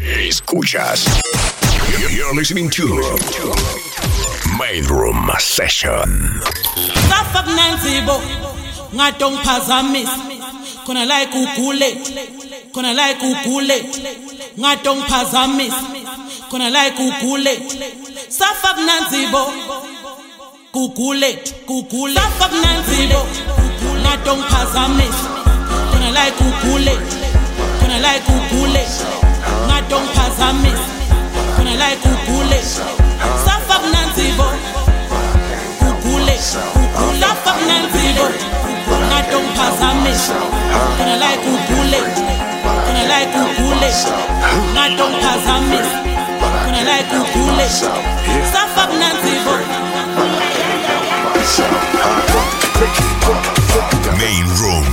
Escuchas. You're listening to Main Room Session. Safak nanzibo ngadongiphazamisa khona la igugule khona la igugule ngadongiphazamisa khona la igugule Safak nanzibo gugule gugule Safak nanzibo ngadongiphazamisa khona la igugule khona la igugule ngadongiphazamisa khona la igugule Safak nanzibo gugule gugule Safak nanzibo ngadongiphazamisa khona la igugule khona la igugule ngadongiphazamisa khona la igugule Safak nanzibo Main Room.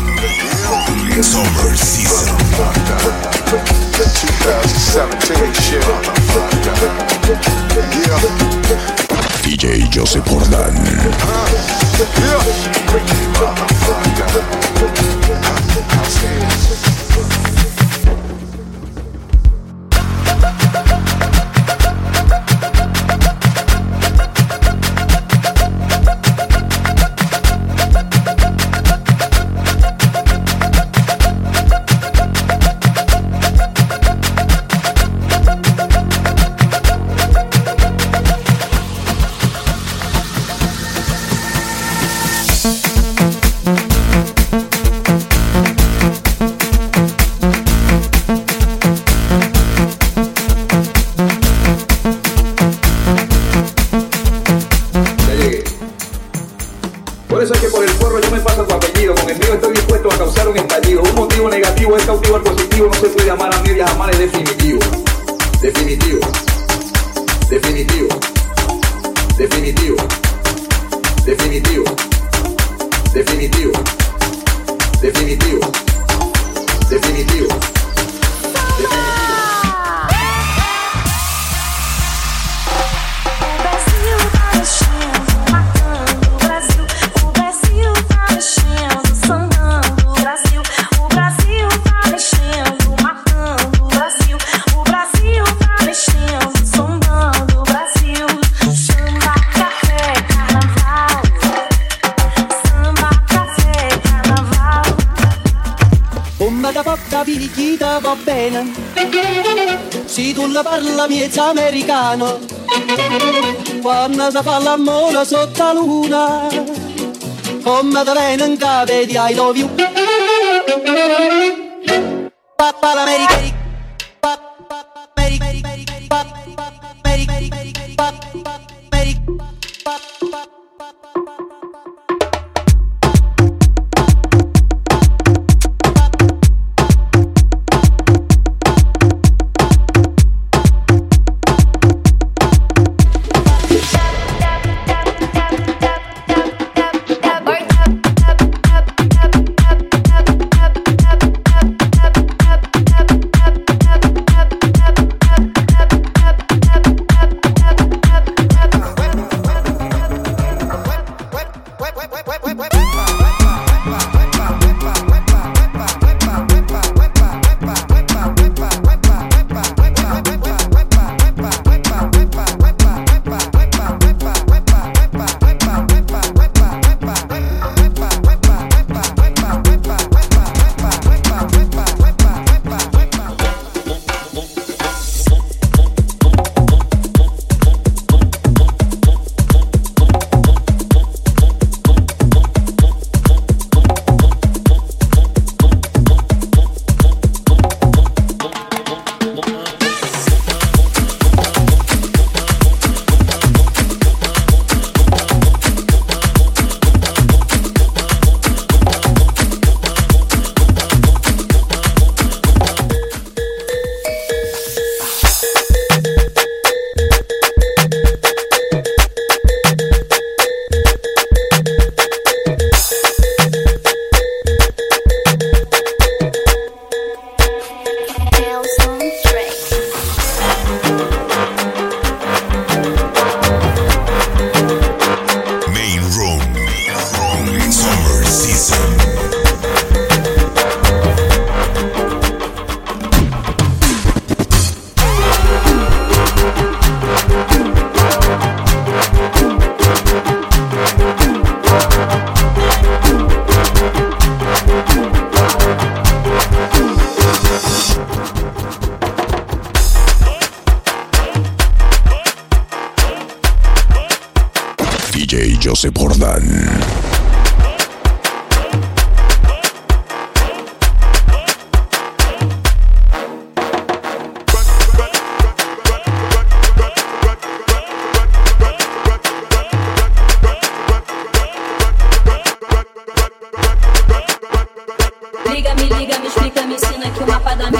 Summer season. 2017 shit. Yeah, DJ Jordan. quando parla miez americano, quando si fa l'amore sotto la luna, come te vengono in capo di ai dovi. Papà la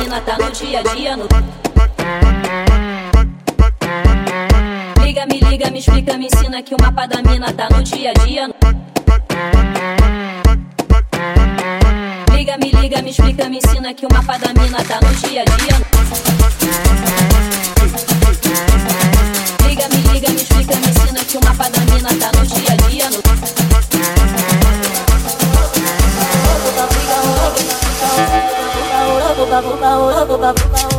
mina tá no dia a dia. No... Liga, me liga, me explica, me ensina que o mapa da mina tá no dia a dia. No... Liga, me liga, me explica, me ensina que o mapa da mina tá no dia a dia. Liga, love.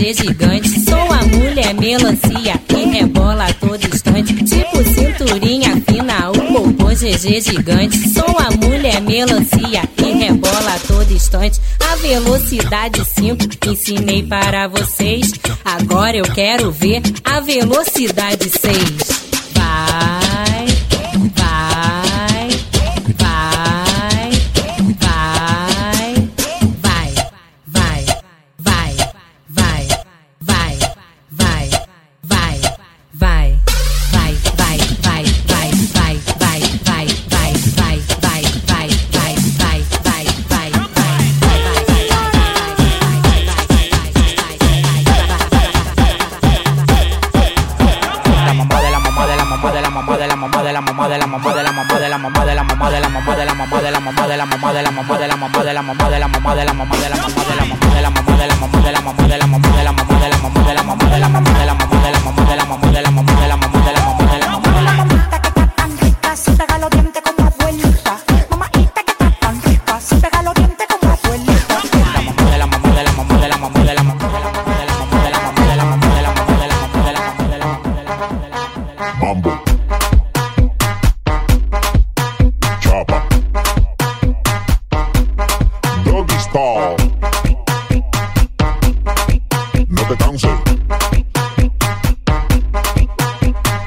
GG gigante. Sou a mulher melancia e rebola a todo instante. Tipo cinturinha fina, o popô GG gigante. Sou a mulher melancia e rebola a todo instante. A velocidade 5 ensinei para vocês. Agora eu quero ver a velocidade 6. Vai, vai, de la mamá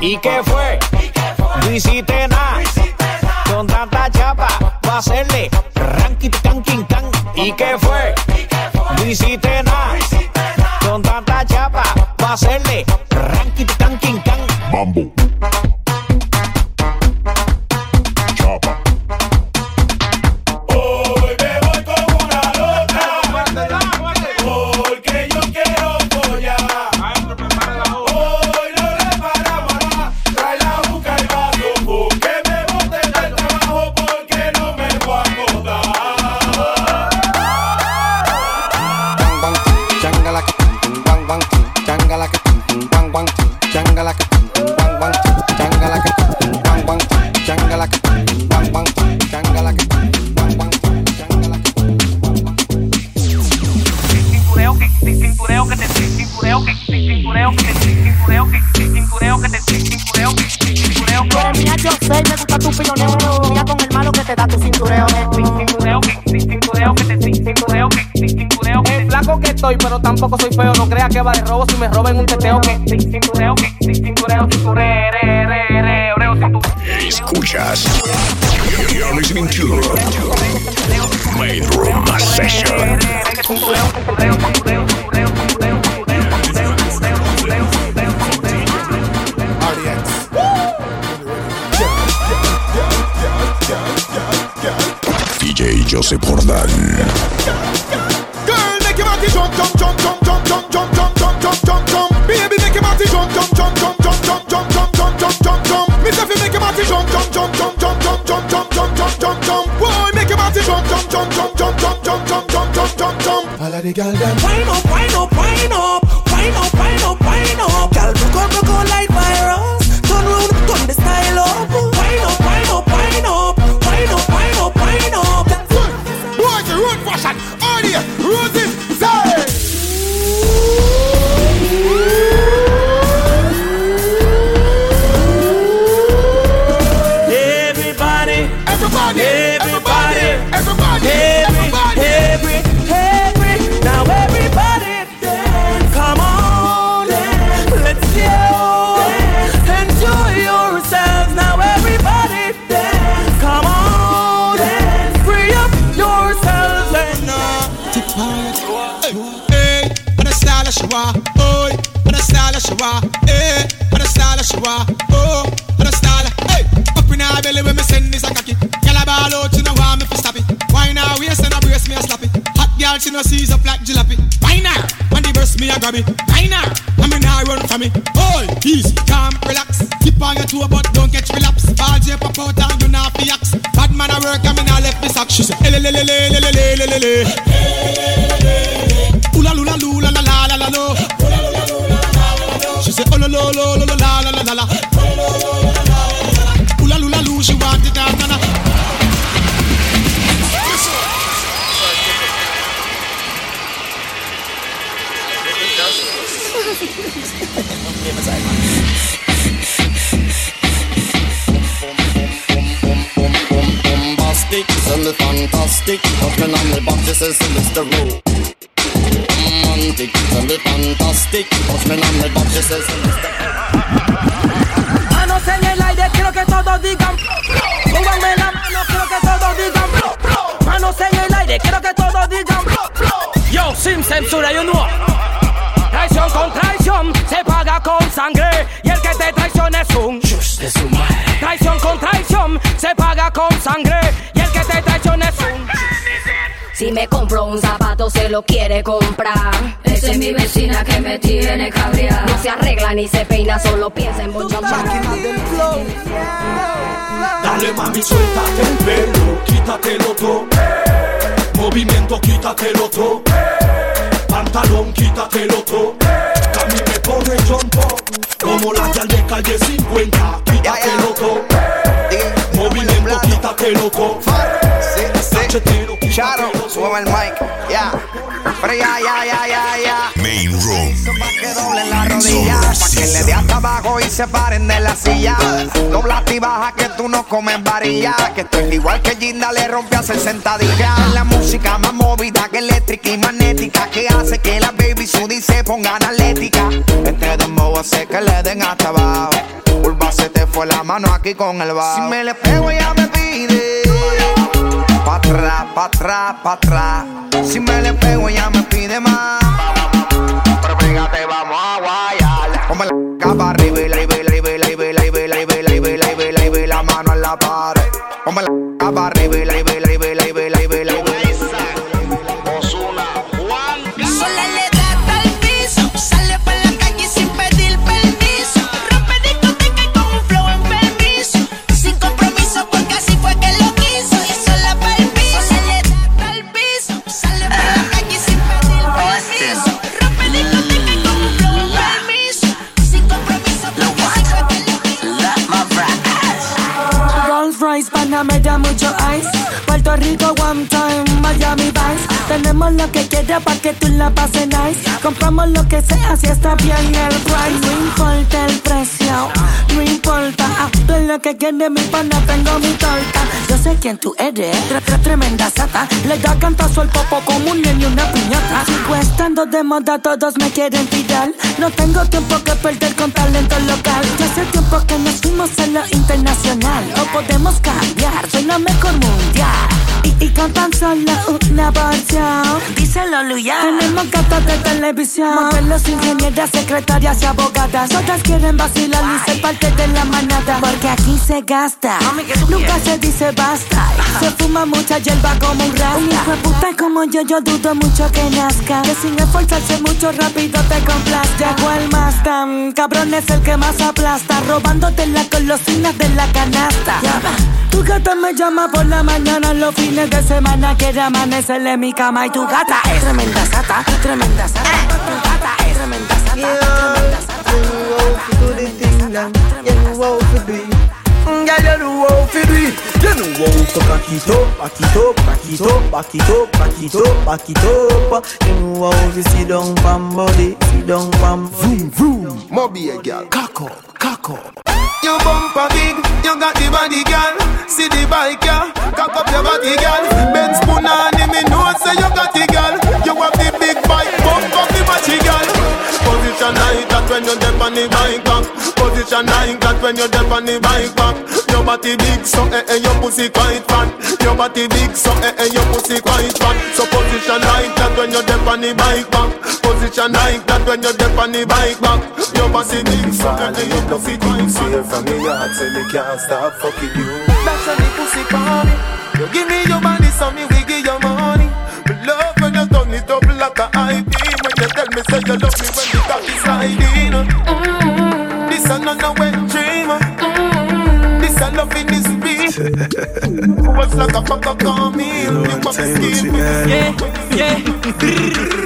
¿Y qué fue? No hiciste nada. Con tanta chapa, va a hacerle ranking can can. ¿Y qué fue? No hiciste nada. Con tanta chapa, va a hacerle ranking can. Mambo. De robo si me roben un teteo que, cintureo que, cintureo. Escuchas. You're listening to Main Room Session. DJ Joseph Jordan. Girl, make your body jump, jump, jump, jump, jump, jump, jump, jump, jump, jump, jump, jump, jump, jump, jump, jump, jump, jump, jump. Me say fi make your body jump, jump, jump, jump, jump, jump, jump, jump, jump, jump, jump, jump. Boy, make your body jump, jump, jump, jump, jump, jump, jump, jump, jump, jump, jump, jump. All of the girl them wind up, wind up, wind up, wind up, wind up, wind up. Girl, broke out, broke out like want, oh, what a style, hey. Up in her belly when me send this a cocky. Gyal a ball out, she no want me to stop it. Why now waist and a brace me a slap it. Hot girl, she no seize up like jalopy. Why now? When the burst me a grab it. Why now? I mean I run for me. Oh, easy, calm, relax. Keep on your toe, but don't get relapse. Ball J pop out and you not fi axe. Bad man a work and me not left me sock. She say, ele le le le le le le le le. Ooh la lula lula oh, la la la la lo. She say, oh lo lo lo la la la na la. Ooh la loo la loo, she want it fantastic husband on the box, this is Mr. Rowe romantic, tell me fantastic. Cause me and my body says, Manos en el aire, quiero que todos digan. Súbanme la mano, quiero que todos digan. Manos en el aire, quiero que todos digan. Yo, sin censura, you know. Traición con traición se paga con sangre. Y el que te traiciona es un de su madre. Traición con traición se paga con sangre. Y el que te traiciona es un Si me compro un zapato se lo quiere comprar. Esa es mi vecina que me tiene cabreada. No se arregla ni se peina, solo piensa en bonchar. Dale mami, suéltate el pelo, quítatelo todo. Movimiento, quítatelo todo. Pantalón, quítatelo todo. Que a mí me pone chompo. Como la de calle 50, quítatelo todo. Movimiento, quítatelo todo. Cachetero, El mic, ya. Pero ya, ya, ya, ya, ya. Main Room. Que doblen la rodilla, pa' que le dé hasta abajo y se paren de la silla. Doblate y baja que tú no comes varilla. Que estoy igual que Ginda le rompe a 60 días. La música más movida que eléctrica y magnética. Que hace que la baby Sudi se pongan atlética. Entre dembow sé que le den hasta abajo. Urba se te fue la mano aquí con el bajo. Si me le pego ella me pide. Pa' atrás, pa' atrás, pa' atrás. Si me le pego ella me pide más. Pero pégate, vamos a guayar. Ponme la capa arriba y la mano en la pared. Ponme la capa arriba y la la pases nice. Compramos lo que sea si está bien el price. No importa el precio, no importa. Ah, tú lo que quieres, mi pana, tengo mi torta. Yo sé quién tú eres, tre- tre- tremenda sata. Le da cantazo al popo como un niño y una piñata. Estando de moda, todos me quieren tirar. No tengo tiempo que perder con talento local. Ya hace tiempo que nos fuimos a lo internacional. O podemos cambiar, soy la mejor mundial. Y, y con tan solo una porción. Díselo, Luya. Tenemos gatas de televisión. Modelos, ingenieras, secretarias y abogadas. Todas quieren vacilar y ser parte de la manada. Porque aquí se gasta. Nunca se dice basta. Se fuma mucha hierba como un rasta. Un hijo de puta como yo, yo dudo mucho que nazca. Que sin esforzarse mucho rápido te complazca. El más tan cabrón es el que más aplasta. Robándote las golosinas de la canasta. Tu gata me llama por la mañana los fines de semana que ella amanecele en mi cama y tu gata es tremenda sata, tremenda sata. Tu gata es tremenda sata, tremenda sata. You know, you do the thing now. You know, you do. Girl, you know how to do it. You know how to cock it up, back it up, back it up, back it up, back it up, back it up. You know how to sit down pam body, sit down pam vroom vroom. Moby a girl. Cock up, cock up. Your bumper big, you got the body, girl. See the bike, yeah. Cock up your body, girl. Ben spoon on me know say you got the girl. You have the big bike, bump up the body, girl. Position like that when you dip on the bike. Position position like that when you're deaf on the bike back. Your body big, so eh eh, your pussy quite fat. Your body big, so eh eh, your pussy quite fat. So position like that when you're deaf on the bike back. Position like that when you're deaf on the bike back. Your body big, so eh eh, your pussy quite fat. Here from me heart, say me can't stop fucking you. That's how the pussy for me. You give me your body, so me we give you money. Me love when you turn it up like a high beam. When you tell me say you love me when the cock is sliding. Mm. This a none of wet dream. Mm. This a love in this beat. What's like a fucker call me? You must escape me. Yeah, yeah.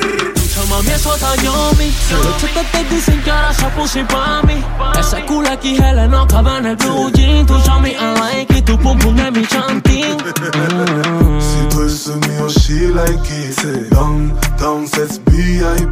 Mami, eso está yummy Los chetos te dicen que ahora se pussy pa' mí Ese culo XL no cabe en el blue jean Tu chami I like it, tu pum pum es mi chanting Si tú eres mío, she like it. Down, down, sets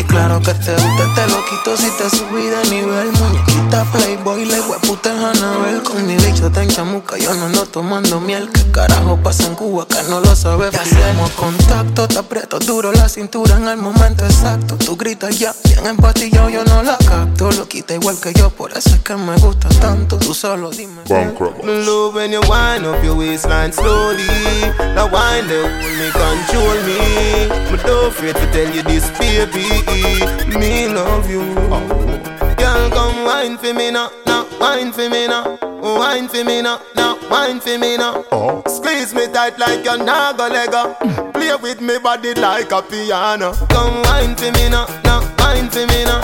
claro que te gusta, te lo quito si te subí de nivel. Muñequita Playboy, la hueputa en Anabel. Con mi bicho te chamuca, yo no ando tomando miel. ¿Qué carajo pasa en Cuba que no lo sabes? Ya hacemos contacto, te aprieto duro la cintura en el momento exacto. Tú gritas ya, bien empastillado, yo no la capto. Lo quita igual que yo, por eso es que me gusta tanto. Tú solo dime. Me love when you wind up your waistline slowly. Now wind up, me, control me. Me don't afraid to tell you this, baby. Me love you. Girl, come wine for me now, now wine for me now. Wine for me now, now wine for me now. Oh. Squeeze me tight like you're not gonna let go. Play with me body like a piano. Come wine for me now, now wine for me now.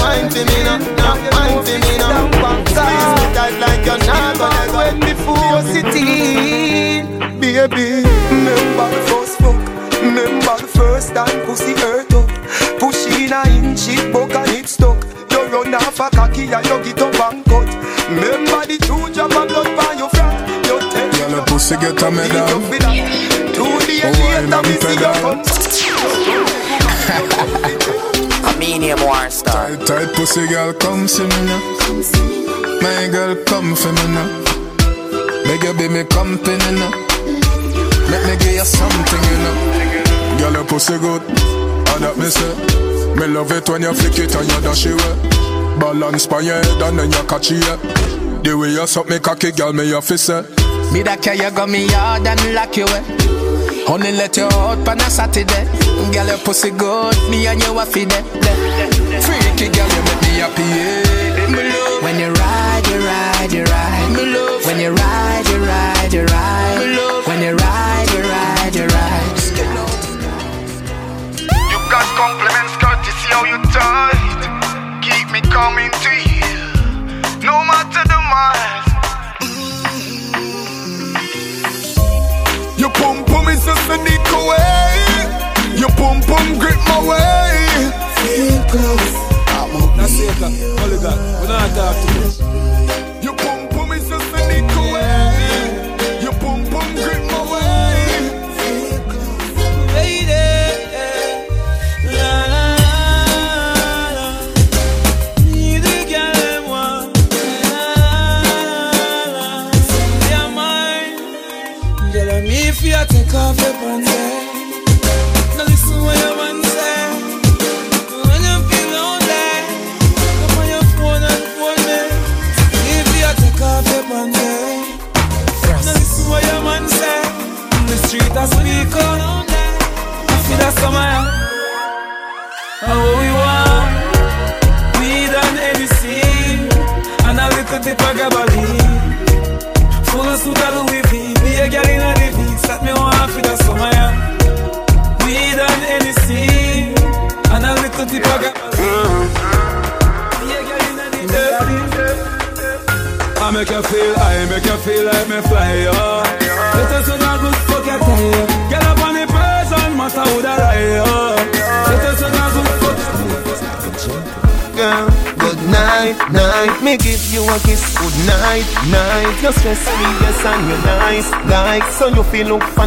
Wine for me now, now wine for me now. Squeeze me tight like you're not gonna let go. Before sitting, baby, remember the first fuck. Remember the first time pussy hurt up. Push in a inch it buck and it stuck. You run off a cocky and you get up and cut. Remember the two drop of blood by your front. You tell me Girl, pussy get a medal. Two days wine later, and me see you pedal. come. A medium war star. Tight, tight pussy girl, come see me now. My girl, come for me now. Make you be me company now. Make me give you something, you know. Girl, your pussy good. All that me say. Me love it when you flick it and you dash it way. Balance by your head and then you catch it. yeah. The way you suck me cocky, girl, me your fist say. Me that care you got me hard and lock you away. Only let you out on a Saturday. Girl, your pussy good, me and you a feed it. Freaky girl, you make me happy, yeah. Me love When you ride, you ride, you ride. Me love When you ride, you ride, you ride. Me love When you ride, courtesy how you tight. Keep me coming to you, no matter the miles. Your pum pum is just a nick away. Your pum pum grip my way. Feel close. That's it, Holy God. We don't talk to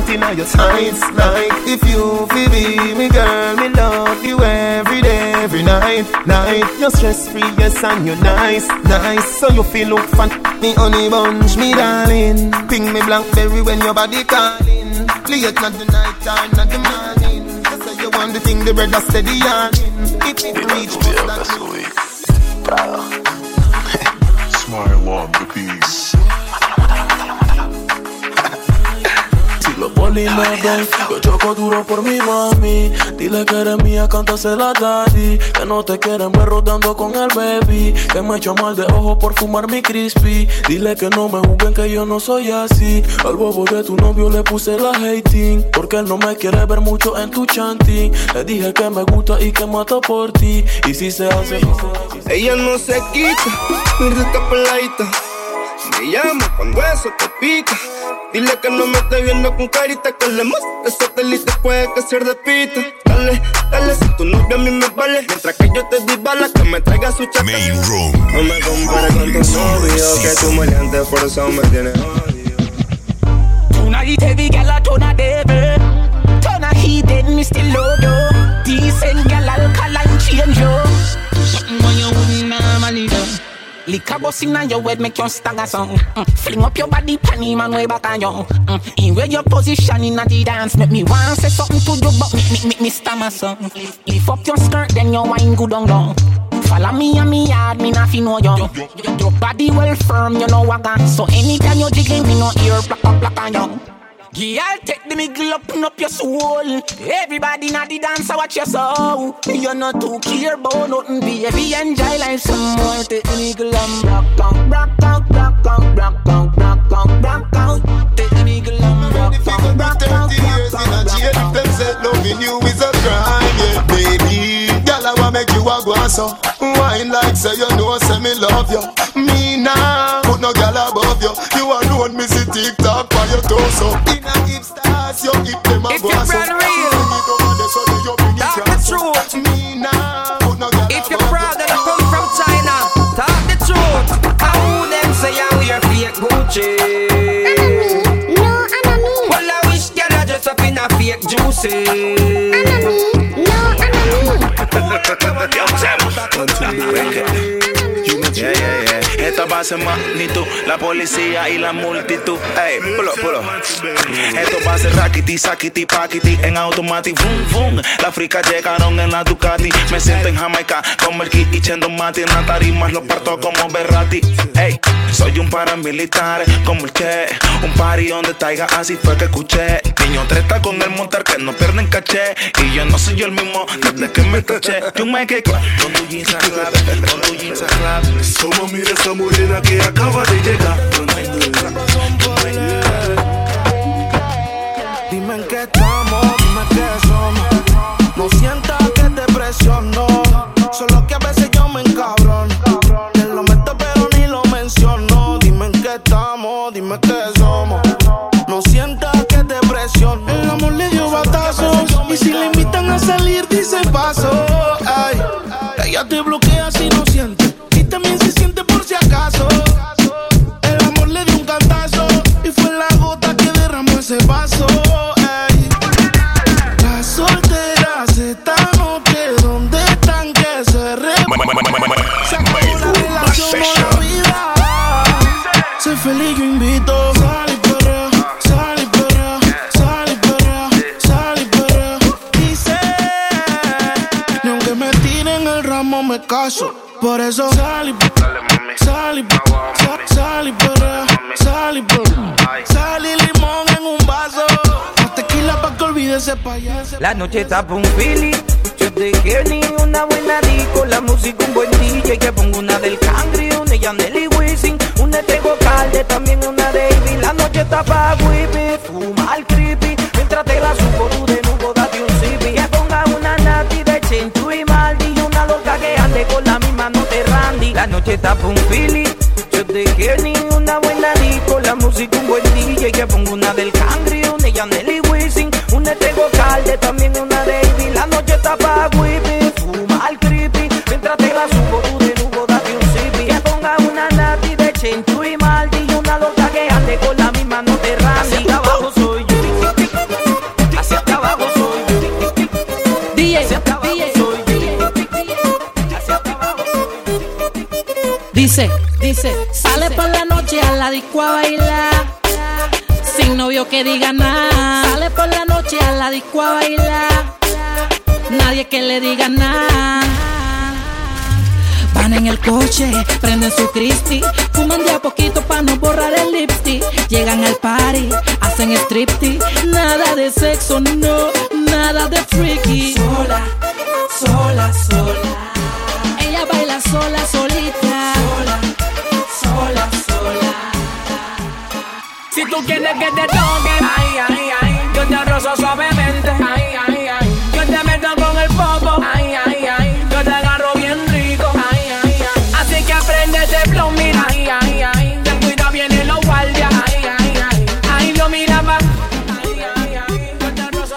feel look fancy now your eyes, like. If you feel be me, girl, me love you every day, every night, night. You're stress free, yes, and you're nice, nice. So you feel look fancy. Me honey bunch, me darling. Ping me blackberry when your body calling. Play it not the night time, not the morning. So you you want the thing, the brother steady on. If it reach post Smile on the piece. Yo choco duro por mi mami. Dile que eres mía, cántasela daddy. Que no te quieren ver rodando con el baby. Que me echo mal de ojo por fumar mi crispy. Dile que no me juzguen que yo no soy así. Al bobo de tu novio le puse la hating. Porque él no me quiere ver mucho en tu chanting. Le dije que me gusta y que mata por ti. Y si se hace, Ella no se quita, mi rica peladita. Me llama cuando eso te pica. Dile que no me esté viendo con carita, que le muestre que satélite puede que ser de pita. Dale, dale, si tu novia a mí me vale. Mientras que yo te di bala, que me traiga su chaca. Main Room. No me compares con tu novio, que tu maleante por eso me tiene Tonight every gal a turn a devil Turn a heathen, me still love you Decent gal alkaline change you Something when you wouldn't normally do Liquor bust inna your head make you stagger song mm. Fling up your body panty man way back on you mm. In where your position inna the dance Make me want say something to you but me, me, me, me stammer song Lift up your skirt then your wine good on down Follow me and me yard, me not fi know you. Your body well firm, you know what got. So anytime you jiggling, me no ear pluck on you. Girl, take the middle up, open up your soul. Everybody na the dance, watch your soul. You're not too care about nothing, baby. Enjoy life some more. Take the middle and rock out, rock out, rock out, rock out, rock out, rock out. Take the middle and rock out, rock out, years rock in a rock Them said loving you is a crime, yeah, baby. Girl, I wanna make you a go on so. Wine like say you know, say me love you. Me nah, put no girl above you. You alone, me see TikTok by your torso. In a hip stars, you hip them a If go you're on so. brand real, Bring it over there so that you bring it Talk the cross so. truth. Me nah, put no girl If you're above proud that you come from China, talk the truth. How them say I wear fake Gucci? No, enemy. Enemy. Yeah, yeah, yeah. Esta va a ser magnitud, la policía y la multitud. Ey, pulo, pulo. Esto va a ser rackety, sakiti, paquiti, en automático, boom, boom. Las fricas llegaron en la Ducati. Me siento en Jamaica, como el kit y chendo mati. En la tarima lo parto como Berrati. Ey, soy un paramilitar, como el que. Un party donde taiga, así fue que escuché. Niño treta con el montar que no pierden caché. Y yo no soy yo el mismo desde que me caché. You make it con tu jeans clap, con tu jeans clap. Toma, mira esa morena que acaba de llegar. Dime en qué estamos, dime qué somos. No sientas que te presiono. Solo que a veces yo me encabrono. Te lo meto pero ni lo menciono. Dime en qué estamos, dime qué somos. No sientas que te presiono. El amor le dio batazos y si le invitan a salir dice paso. Ay, ella te bloquea caso. Por eso sal y sal y sal, sal y sal y. Sal y limón en un vaso. Más tequila pa' que olvide ese payaso. La noche está pa' un feeling. Yo te quiero ni una buena disco, la música un buen DJ que pongo una del country, una de Yandel y Wisin, una de Tego Calde, también una de Ivy. La noche está pa' whippy, randy. La noche está pa' un feeling. Yo te quiero ni una buena disco, la música un buen DJ que pongo una del country, Dice, dice, sale por la noche a la disco a bailar. Sin novio que diga nada. Sale por la noche a la disco a bailar. nadie que le diga nada. Van en el coche, prenden su crispy, fuman de a poquito para no borrar el lipstick. Llegan al party, hacen striptease, nada de sexo, no, nada de freaky. Sola, sola, sola. Ella baila sola, solita. Si tú quieres que te toquen, ay, ay, ay, yo te rozo suavemente, ay, ay, ay, yo te meto con el popo, ay, ay, ay, yo te agarro bien rico, ay, ay, ay, así que aprende ese flow, mira, ay, ay, ay, te cuida bien en los guardias, ay, ay, ay, ay, lo mira pa, ay, ay, ay, yo te rozo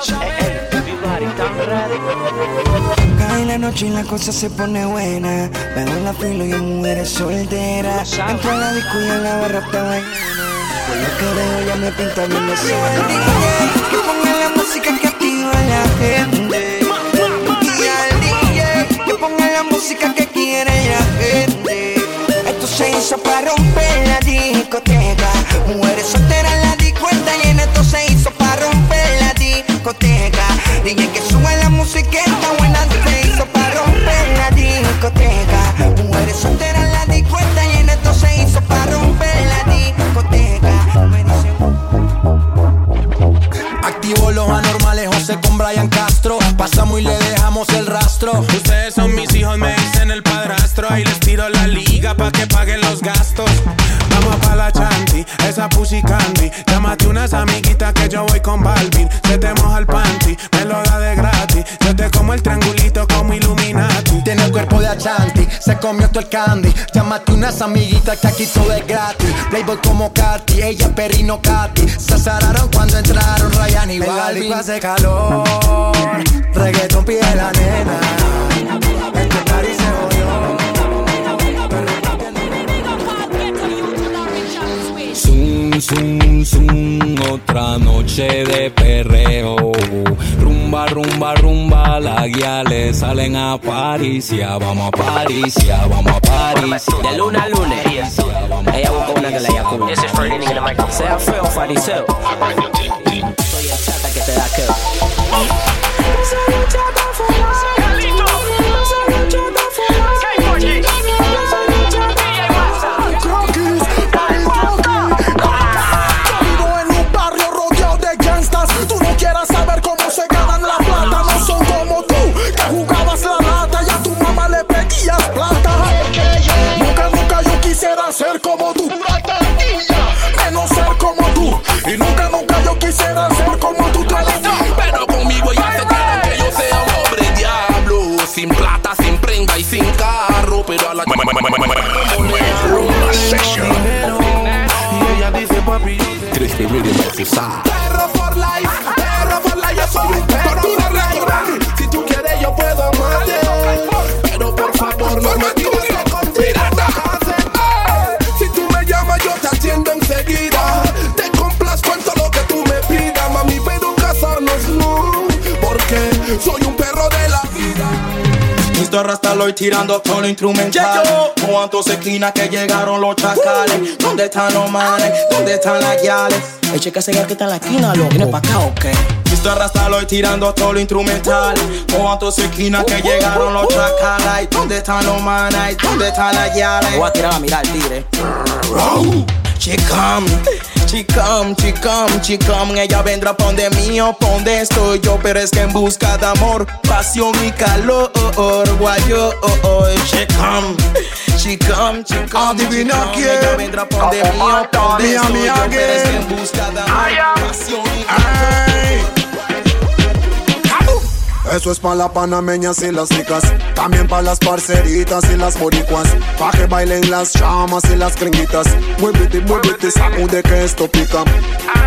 Cae la noche y la cosa se pone buena. Veo en la fila y hay mujeres solteras. Entro a la disco y en la barra está llena. Veo ya me pinta bien sol. DJ, que ponga la música que activa la gente. Y al DJ, que ponga la música que quiere la gente. Esto se hizo para romper la discoteca. Mujeres solteras la disco está llena. Esto se hizo para romper la discoteca. DJ que sube la música está buena. Padrastro. Ahí les tiro la liga pa' que paguen los gastos. Vamos pa' la chanti, esa pussy candy. Llámate unas amiguitas que yo voy con Balvin. Se te moja el panty, me lo da de gratis. Yo te como el triangulito como Illuminati. Tiene el cuerpo de Achanti, se comió todo el candy. Llámate unas amiguitas que aquí todo es gratis. Playboy como Katy, ella Perino Katy. Se azararon cuando entraron Ryan y Balvin. hace calor, reggaeton pide la nena. Zoom, zoom, zoom, otra noche de perreo. Rumba, rumba, rumba, las guiales salen a Parisia. Vamos a Parisia, vamos a Parisia. De luna a lunes, ella busca una que le haya culo. Sea feo, fariseo. Soy el chata que te da que. Tres y medio Mr. Rastaloy tirando todo lo instrumental. ¿Cuántos esquinas que llegaron los chacales? ¿Dónde están los manes? ¿Dónde están las guiales? El cheque ese que está en la esquina, loco. ¿Viene pa' acá o qué? Mr. Rastaloy tirando todo lo instrumental. ¿Cuántos esquinas que llegaron los chacales? ¿Dónde están los manes? ¿Dónde están las guiales? Voy a tirar a mirar, tigre. Chicam, chicam, chicam, chicam Ella vendrá pa' donde mío, pa' donde estoy yo Pero es que en busca de amor, pasión y calor Guayo, oh, oh, chicam, chicam, chicam Adivina quién. Ella vendrá pa' donde mío, pa' donde Mía, estoy yo Pero es que en busca de amor, pasión y calor Eso es para las panameñas y las ricas, también para las parceritas y las boricuas, pa' que bailen las chamas y las gringuitas. Muévete, muévete, sacude que esto pica.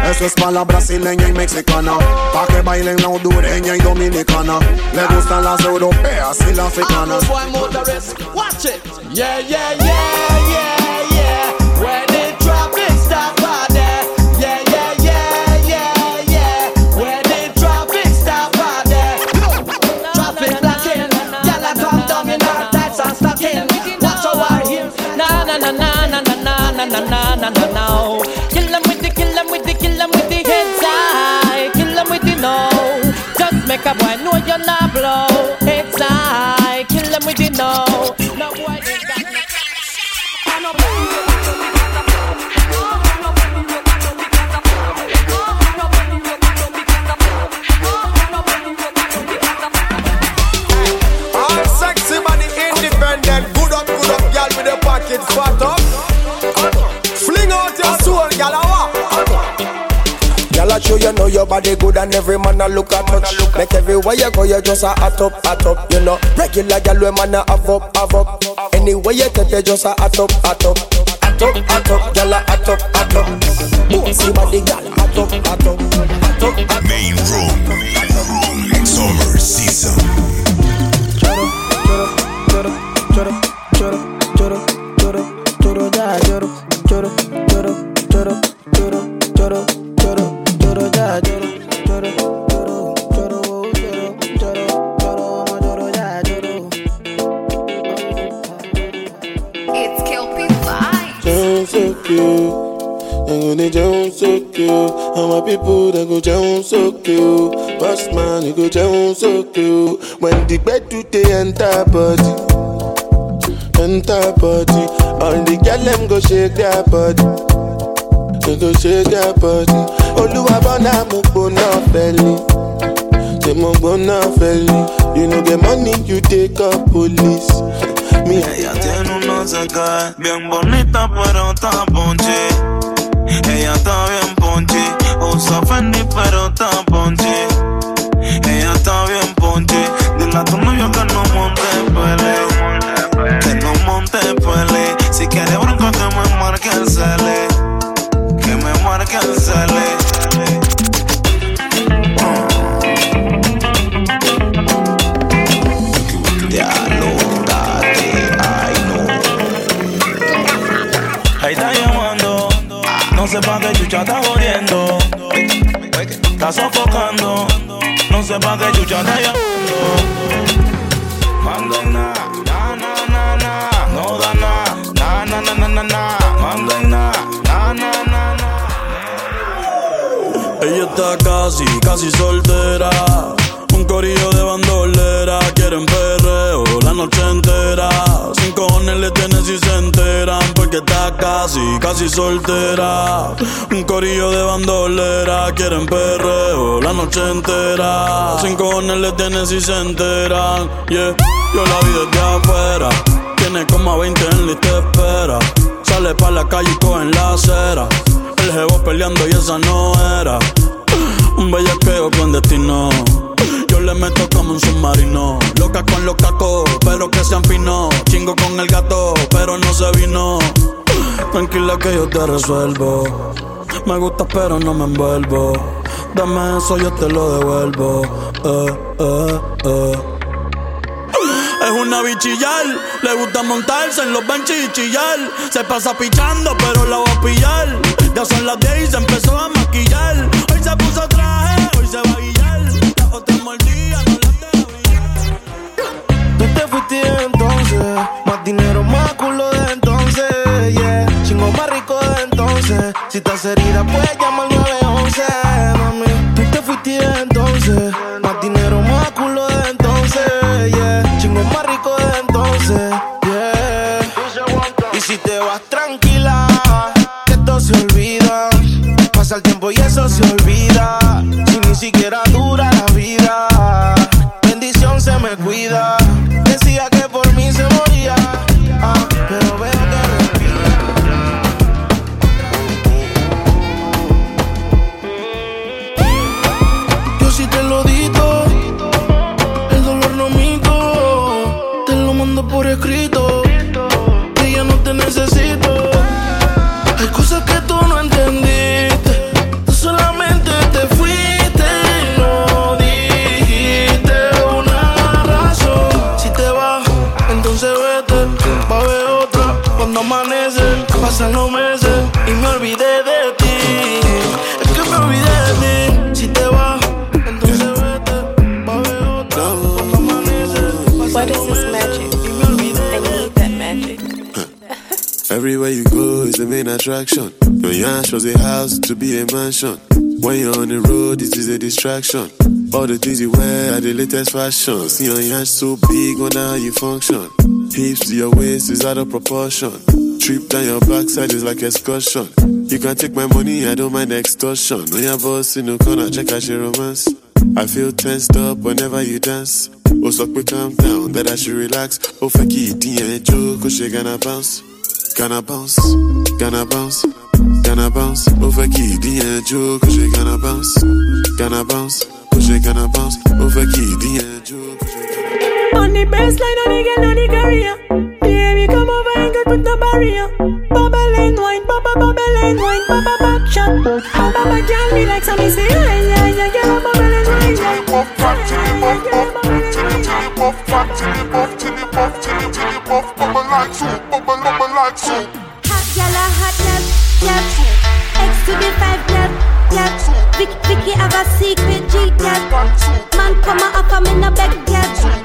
Eso es para la brasileña y mexicana, pa' que bailen la hondureña y dominicana. Le gustan las europeas y las africanas. Watch it. Yeah, yeah, yeah, yeah, yeah. no, no, no. Oh. Kill them with the, kill them with the, kill them with the heads high. Kill them with the no. Just make a boy know you're not blow. Heads high. Kill them with the no. Know your body good and every man a look at touch. Make everywhere you go, you just a hot up, hot up. You know, regular gal we man a have up, have up. Anywhere you take, you just a hot up, hot up. Hot up, hot up, gal a hot up, hot up. Bossy body gal, hot up, hot up, hot up. hot up. Main room. Summer season. So cute. I'm gonna jump so cute. All my people that go jump so cute. Boss man, you go jump so cute. When the bed do they enter body, enter body. All the girl them go shake their body. They go shake their body. Oluwa bona mo gbona belly. Say mo gbona belly. You know get money, you take up police. Me, Ella tiene una saca bien bonita, pero está ponche. Ella está bien ponche. Usa Fendi, pero está ponche. Ella está bien ponche. Dile a tu novio que no monte pele. Que no monte pele. Si quiere bronco, que me marque el cele. Que me marque el cele. No sé pa' qué chucha está jodiendo. Está sofocando, no sé pa' qué chucha está llamando. Manda en na, na, no da na, na, na, na, na, na, na. Ella está casi, casi soltera. Un corillo de la noche entera. Sin cojones le tienen si se enteran, porque está casi, casi soltera. Un corillo de bandolera, quieren perreo la noche entera. Sin cojones le tienen si se enteran, yeah. Yo la vi desde afuera, tiene como a 20 en lista de espera. Sale pa' la calle y coge en la acera. El jevo peleando y esa no era. Un bellaqueo clandestino. Yo le meto como un submarino. Loca con los cacos, pero que sean finos. Chingo con el gato, pero no se vino. Tranquila que yo te resuelvo. Me gusta, pero no me envuelvo. Dame eso, yo te lo devuelvo. Eh, eh, eh. Es una bichillar, le gusta montarse en los benches y chillar. Se pasa pichando, pero la va a pillar. Ya son las 10 y se empezó a maquillar. Hoy se puso traje, hoy se va a guillar. La otra mordida, no la Tú te fuiste entonces, más dinero, más culo de entonces, yeah. Chingo más rico de entonces. Si estás herida, puedes llamar 911, mami. Tú te fuiste entonces, más dinero, más culo Tranquila, que esto se olvida. Pasa el tiempo y eso se olvida. Si ni siquiera dura la vida. Bendición se me cuida. Pasan los meses y me olvidé de ti. Es que me olvidé de ti. Si te vas, entonces vete. Va a haber otra cuando amanece. What is this magic? I need that magic. Everywhere you go is the main attraction. Your yash was a house to be a mansion. When you're on the road, it is a distraction. All the things you wear are the latest fashion. See your yash so big, wonder how you function. Hips to your waist is out of proportion. Trip down your backside is like excursion. You can take my money, I don't mind extortion. When your boss in the corner, check out your romance. I feel tensed up whenever you dance. Oh, suck me calm down, that I should relax. Oh, fuck it, joke, oh, cause she gonna bounce. Gonna bounce, gonna bounce, Gonna bounce, fẹ́ kí ìdí yẹn jó kó ṣe gonna bounce. Gonna bounce, oh, ó ṣe gonna bounce, yẹn jó kó ṣe On the baseline, on the girl, on the career. Baby, come over and get put the barrier. Bubble and wine, bubble, bubble and wine, bubble back shot. Bubble girl, me like some say, yeah, yeah, yeah, yeah, bubble and wine. Puff till it puff, puff till it puff puff till puff puff bubble like soup, bubble bubble like soup. Hot gyal hot love, yeah. X to the five love, yeah. Vic, Vicky have a secret G, yeah. Man come beg, yeah. Hot gyal a hot love,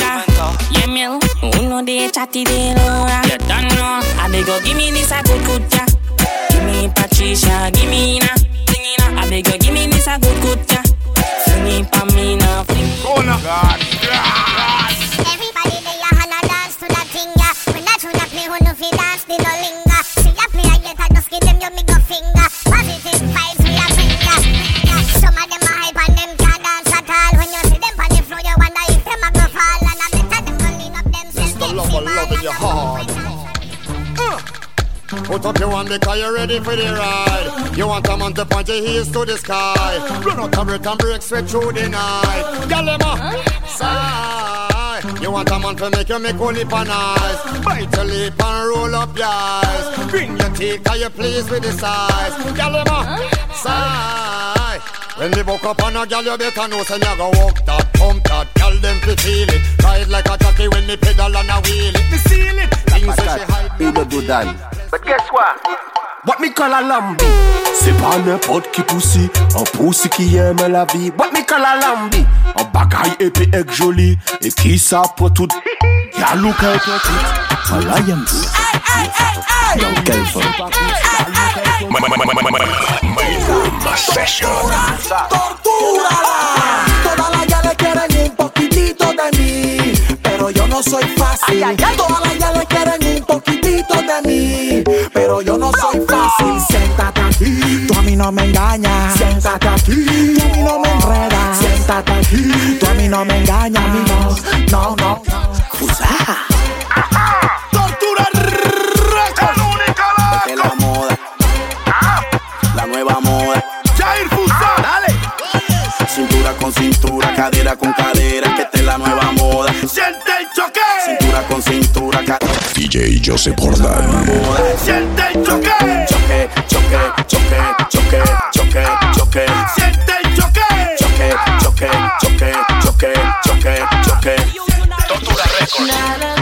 uno de chati de You don't know, I beg you, give me this a good good, yeah. Give me Patricia, give me na I beg you, give me this a good good, yeah. Fling it pa me now. Oh, no. God. Everybody Put up your hand because you're ready for the ride. You want a man to point your heels to the sky. Run out of breath and break straight through the night. Galema, sigh. You want a man to make you make one lip and eyes. Bite your lip and roll up your eyes. Bring your teeth, are you pleased with the size? Galema, sigh. When they woke up on a gal, you better know say me go walk that, pump that, gal them fi feel it. Ride like a jockey when me pedal and a wheel it. Me seal it. Things say she hide Il de Doudan. But guess what? What me call a lambi? C'est pas n'importe qui poussi Un poussi qui aime la vie What me call a lambi? Un bagaille épais et joli Et qui ça pour tout Y'a look et petite Voilà y'aime tout Dans quel fond Tortúrala. Todas las yales quieren un poquitito de mí, pero yo no soy fácil. Todas las yales quieren un poquitito de mí, pero yo no soy fácil. Siéntate aquí, tú a mí no me engañas. Siéntate aquí, tú a mí no me enredas. Siéntate aquí, tú a mí no me engañas. No, no, no. Fusa. Tortura Record. Esta es la moda La nueva moda Jair Fusa. Dale. Cintura con cintura, cadera con cadera DJ Joseph Jordan. Siente el choque. Choque, choque, choque, choque, choque, choque Siente el choque. Choque, choque, choque, choque, choque, choque Tortura Record.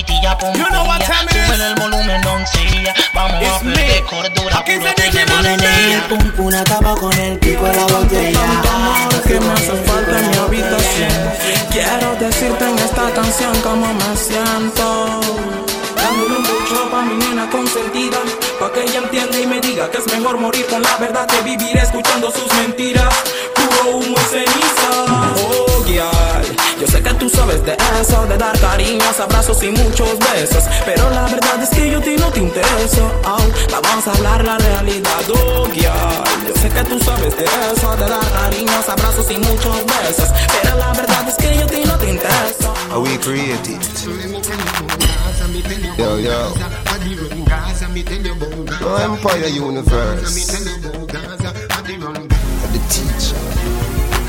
Aguanta, riquitilla, pum, You know what time it is? El volumen, doncella. Vamos It's a me. perder cordura, Aquí puro la Monday. energía. Pum, pum, acaba con el pico de la botella. ¿Qué me hace falta en mi habitación? Quiero decirte en esta canción cómo me siento. Dándole un bucho pa' mi nena consentida Pa' que ella entienda y me diga que es mejor morir con la verdad que vivir escuchando sus mentiras Puro humo y ceniza Oh, girl, yo sé que tú sabes de eso De dar cariños, abrazos y muchos besos. Pero la verdad es que yo a ti no te intereso Oh, vamos a hablar la realidad, oh, girl Yo sé que tú sabes de eso De dar cariños, abrazos y muchos besos. Pero la verdad es que yo a ti no te intereso. How we create it Yo, yo. No Empire Universe. The teacher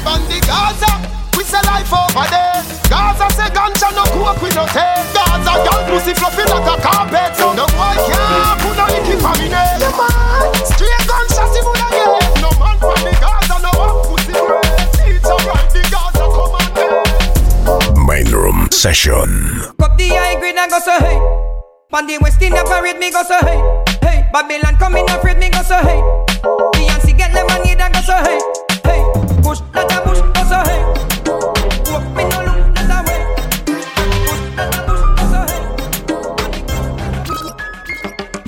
On the Gaza, say life over there. Gaza say ganja no no. Gaza girl pussy fluffy like a carpet. So no boy can't put no icky for me man, straight get. No man from the Gaza no one pussy. It's alright the Gaza come and get. Main room session. Pop the high grade and go so hey. Pan the West Indian parade me go so hey. Hey, Babylon come in afraid me go so hey. Beyonce get money, that go so hey. Hey, push, let a push, go so hey.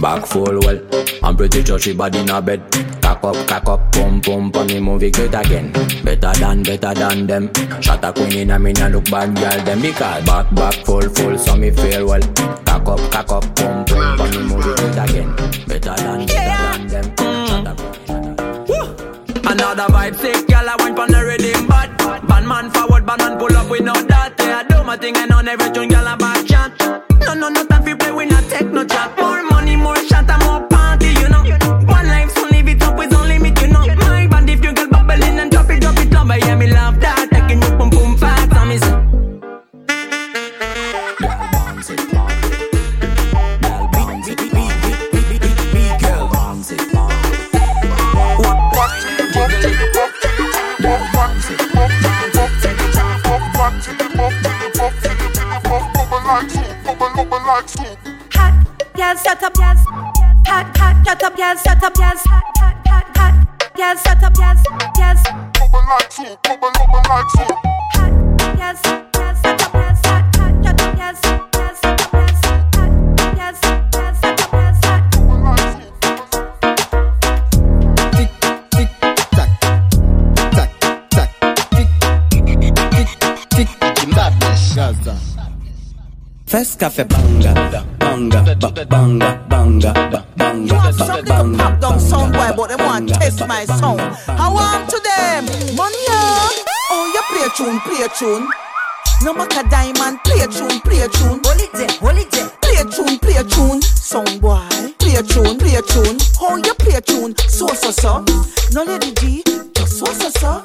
Back full well, I'm pretty sure she body in a bed. Cock up, cock up, pump, pump, and me movie great again. Better than, better than them. Shot a queen in a me look bad, girl them because back, back full, full, so me feel well. Cock up, cock up, pump, pump, and me movie great again. Better than, better than them. Shot a Another vibe sick, girl, I went on the rhythm man forward, bad man pull up with no that. I do my thing and on every tune, girl, I back chat. No, no, no time for play, we not take no chat. More money, more shot, and more Hot, yes, shut up, yes. Hot, hot, shut up, yes, shut up, yes. Hot, hot, hot, hot, yes, shut up, yes, yes. Bubble like soup, bubble, bubble like soup. Hot, yes, First café banga, banga, ba- banga, banga, banga, You have something to banga, pop down sound boy, but them want banga, test my sound. I want to them, money on. Oh, you play tune, play tune. No matter diamond, play tune, play tune. Hold it there, hold it there. Play tune, play tune. Sound boy, play tune, play tune. How you play tune? So so so. No lady G, just so so so.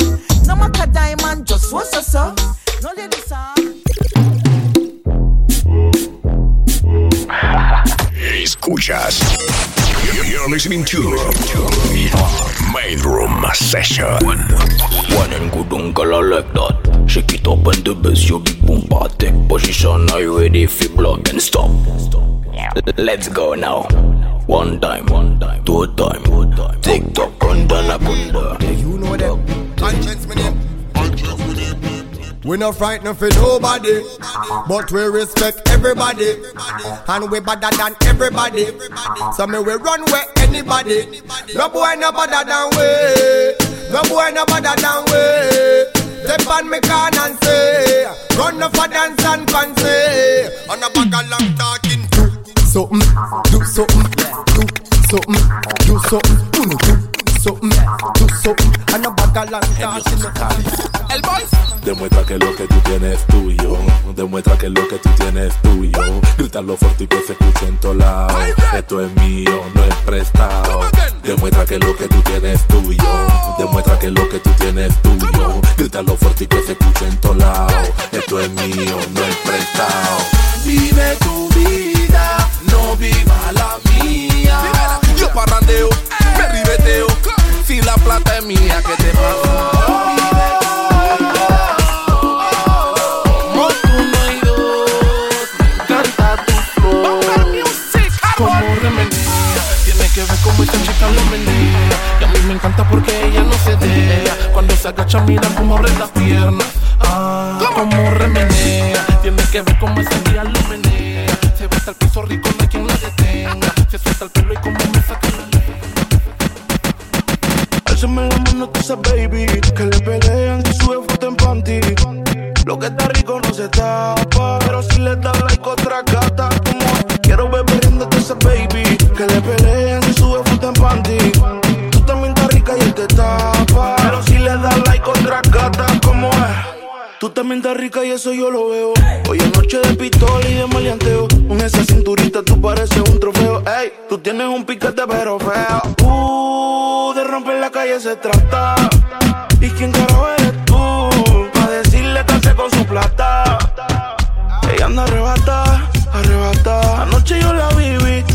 No matter diamond, just so so so. No lady sir. Escuchas. You're listening to Main Room Session. One and good uncle I like that. Shake it up and the bass, your big boom party. Position, are you ready for block and stop? Let's go now. One time, one time, two time, two time. Tick tock, kunda na kunda. You know them. Conscience me name. We not frightened for nobody, but we respect everybody, and we better than everybody. So me we run where anybody. No boy no better than we. No boy no better than we. Step on me can and say, run up for dance and fancy. On a bag of long talking. Do something, do something, do something, do something, something, do something. On a bag of long talking. El boy. Demuestra que lo que tú tienes es tuyo. Demuestra que lo que tú tienes es tuyo. Grítalo fuerte y que se escuche en todos lados. Esto es mío, no es prestado. Demuestra que lo que tú tienes es tuyo. Demuestra que lo que tú tienes es tuyo. Grítalo fuerte y que se escuche en todos lados. Esto es mío, no es prestado. Vive tu vida, no viva la mía. Yo parrandeo. Si la plata es mía, ¿qué te pasa? Como. Como esta chica lo menea. Y a mí me encanta porque ella no se deja. Cuando se agacha, mira cómo abre las piernas. Ah, como remenea, tiene que ver cómo esa tía lo menea. Se va hasta el piso rico, no hay quien la detenga. Se suelta el pelo y como me saca la La mano, tú baby. Que le pelean si sube foto en panty. Lo que está rico no se tapa. Pero si le da like otra gata, quiero beber riéndote esa baby. Tú también estás rica y eso yo lo veo. Hoy es noche de pistola y de maleanteo. Con esa cinturita tú pareces un trofeo. Ey, tú tienes un piquete pero feo. Uh, de romper la calle se trata. ¿Y quién carajo eres tú? Pa' decirle que con su plata. Ella anda arrebata, arrebata. Anoche yo la viví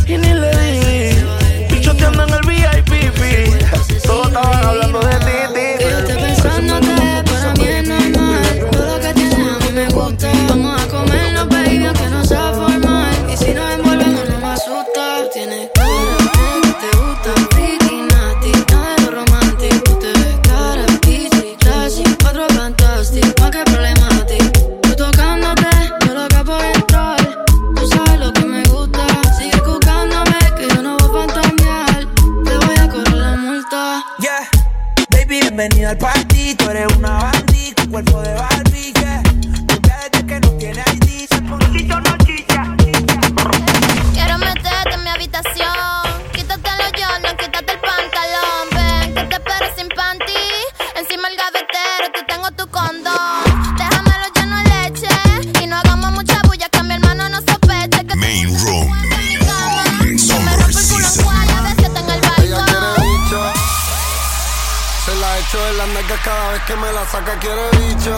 que me la saca quiere bicho.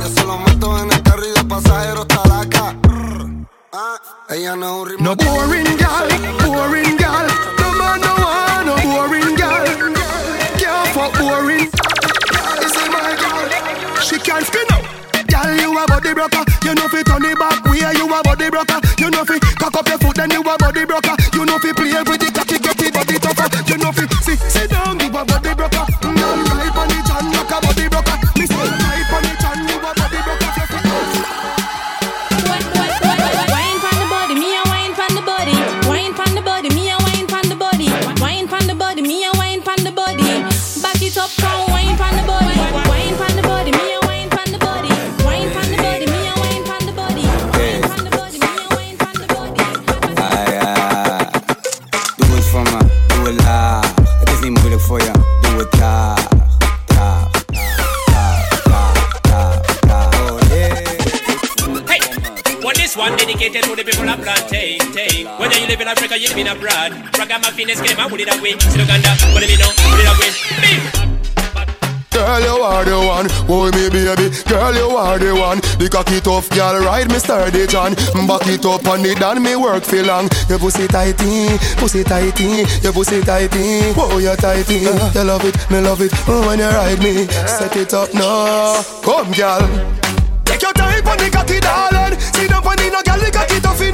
Yo se lo meto en el carril de pasajeros talaca. Ah, ella no es un ritmo. No boring gal, boring gal. No man no want no boring gal. Can't fuck boring. This is my girl. She can't spin up. Girl, you a body broker. You know fi turn it back way. You a body broker. You know fi cock up your foot then you a body broker. You know fi play with the cocky get the body tougher. You know fi sit sit down you a body broker. In Africa, you in abroad. Ragamuffin is game, I put it away. See Uganda, do you know? Put it away. Beep. Girl, you are the one. Oh, me baby. Girl, you are the one. The cocky tough girl, ride me sturdy John. Back it up on it and me work for long. Your pussy tighty, pussy tighty, your pussy tighty. Oh, you tighty. You love it, me love it. Oh, when you ride me, set it up now. Come, girl. Take your time on the cocky, darling. Sit down on the no girl, the cocky tough in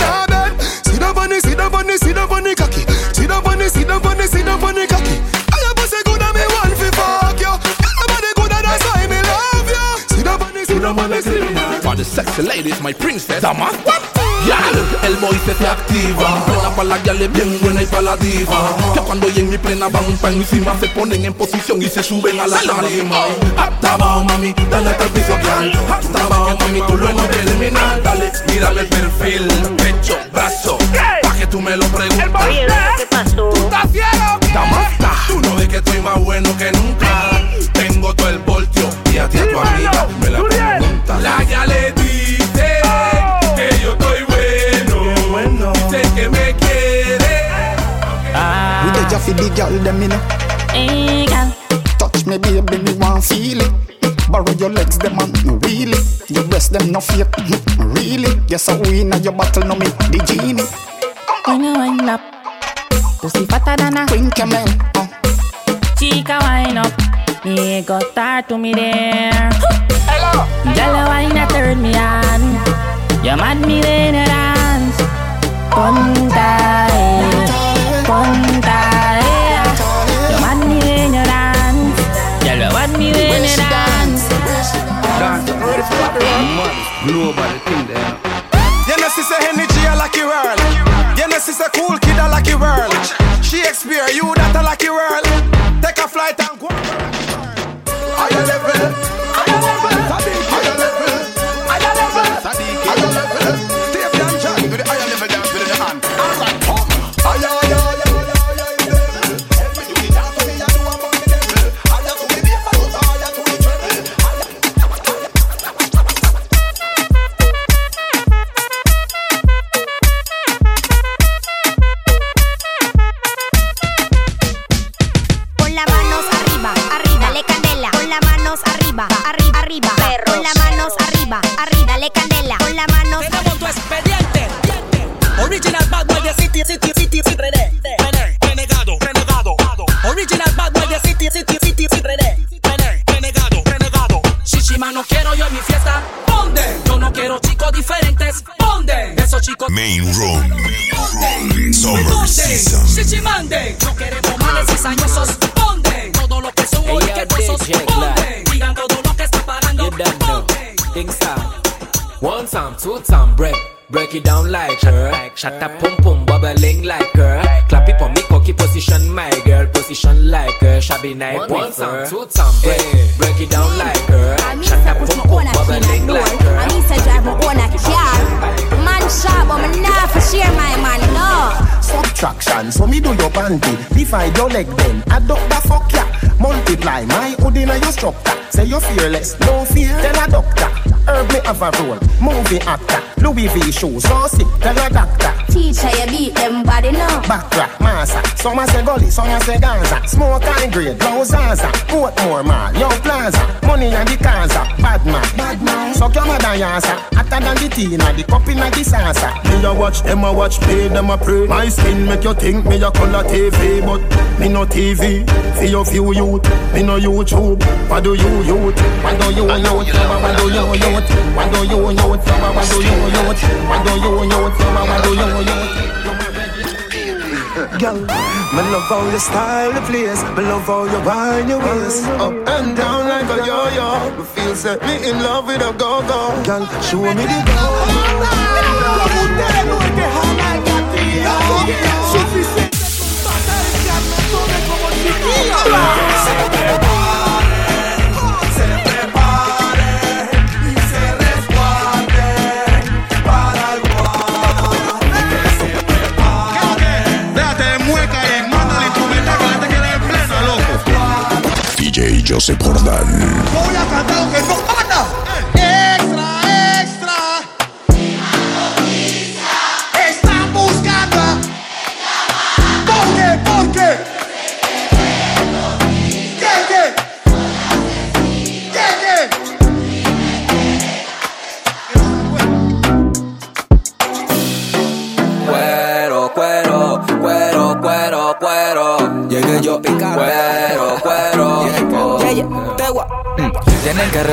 down on the, sit down on the, sit down on the cocky. Sit down on the, sit down on the, sit down on the cocky. I your pussy good and me want fi fuck you. Your body good and that's why me love you. Sit down on the, sit down on the, sit down on the. For the sexy ladies, my princess. Damas, what? Yal, el boy se te activa Plena pa' la yale bien buena y pa' la diva Que cuando y en mi plena van pa' encima Se ponen en posición y se suben a la tarima Hasta abajo mami, dale hasta el piso girl Hasta abajo mami, tú lo de eliminar Dale, mírame el perfil, pecho, brazo tú me lo preguntes ¿qué pasó? ¿Tú estás fiero? Damas, tú no ves que estoy más bueno que nunca Tengo todo el voltio y a ti a tu amiga me la pregunta La ya le dice que yo estoy bueno, Dice que me quiere We dey just fi the girl inna. Hey, girl. Touch me baby, me want feel it. Borrow your legs, them and no really. Your breast, them no fake, mm, really. Yes, I win at your battle, no me the genie. You wind up, pussy fatter than a queen camel. Uh. Chica wind up, me got start to me there. Hello. Girl, wine a turn me on. You mad me when you dance. Punta, eh, punta, eh. You mad me when you dance. Girl, you mad me when you dance. Global thing there You know, say energy world. You know, she say cool kid a lucky world. Shakespeare, you that a lucky world. Take a flight and go. Higher level, Break it down like her. Shut up, pum pum, bubbling like her. Clap it for me, cocky position, my girl. Position like her. Shabby night, one time, two time, break. Eh, break it down like her. Shut up, pum pum, bubbling like her. I need to drive my own car. Man shop, but me nah for share my man, no. Subtraction, so me do your panty. Divide your leg then, add up the fuck ya. Multiply my hood in your structure. Say you're fearless, no fear. Tell a doctor, herb me have a role. Movie actor, Louis V shoes, so sick. Tell a doctor, teacher, you beat them body now. Backtrack, massa. Some a say gully, some a say Gaza. Smoke high grade, blow Zaza. Portmore mall, young plaza. Money and the Gaza. Bad man, bad man. Suck your mother yasa. Hotter than the tina, the cup in the salsa. Me a watch, them a watch, pay them a pray. My skin make you think me a color TV, but me no TV. For your few youth, me no YouTube. What do you youth? What do you youth? What do you youth? What do you youth? What do you youth? What do you youth? What do you youth? Girl, me love how you style the place. Me love how you wind your waist up and down like a yo-yo. Me feel set me in love with a go-go. Girl, show me the go-go. Joseph Jordan. Voy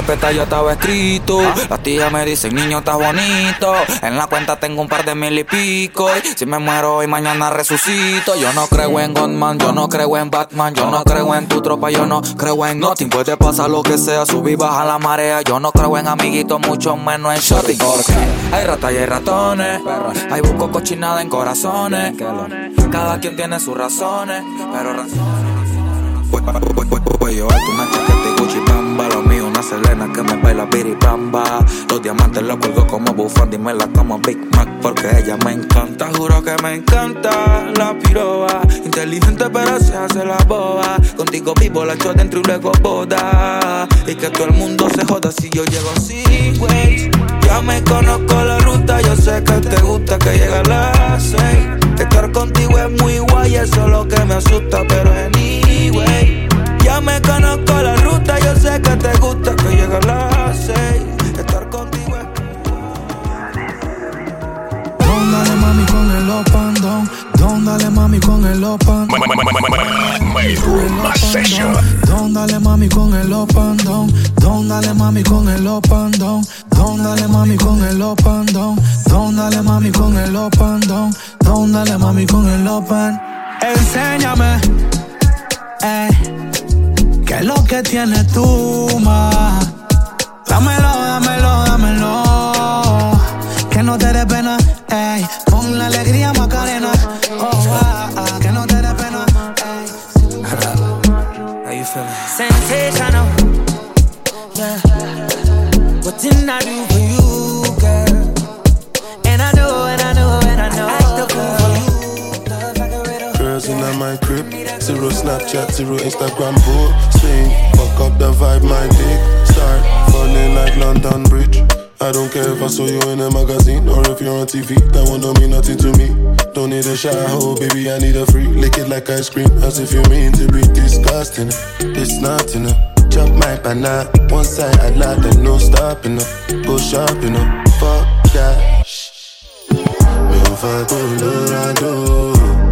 Respetar, yo estaba escrito. Las tías me dicen, niño, estás bonito. En la cuenta tengo un par de mil y pico. Y si me muero hoy, mañana resucito. Yo no creo en Godman, yo no creo en Batman. Yo no creo en tu tropa, yo no creo en nothing. Puede pasar lo que sea, subir, baja la marea. Yo no creo en amiguitos, mucho menos en shopping. Porque hay ratas y hay ratones. Hay busco cochinada en corazones. Cada quien tiene sus razones, pero razones. Yo esto una chaqueta Gucci bamba. Lo mío una Selena que me baila biribamba Los diamantes los cuelgo como bufanda Y me la como Big Mac porque ella me encanta. Juro que me encanta la piroba. Inteligente pero se hace la boba. Contigo vivo la echo dentro y luego boda. Y que todo el mundo se joda si yo llego sin ways Ya me conozco la ruta Yo sé que te gusta que llegue a las seis. Estar contigo es muy guay Eso es lo que me asusta Pero anyway ya me conozco la ruta, yo sé que te gusta que llegue a las seis. Estar contigo es Don dale mami con el open don. Don dale mami con el open. Don dale mami con el open don. Don dale mami con el open don. Don dale mami con el open don. Don dale mami con el open don. Don dale mami con el open. Enséñame. Eh, ¿Qué es lo que tienes tú, ma? Dámelo, dámelo, dámelo. Que no te dé pena, ey. Con la alegría Macarena. Oh, ah, ah, que no te dé pena, ey. How you feeling? Sensational. Yeah. What didn't I do zero Snapchat, zero Instagram posting. Fuck up the vibe, my dick start falling like London Bridge. I don't care if I saw you in a magazine or if you're on TV. That one don't mean nothing to me. Don't need a shower, baby. I need a free. Lick it like ice cream, as if you mean to be disgusting. It's not enough. Chop my banana, one side I lie, then no stopping up. Go shopping up, fuck that. Me on fire, Colorado.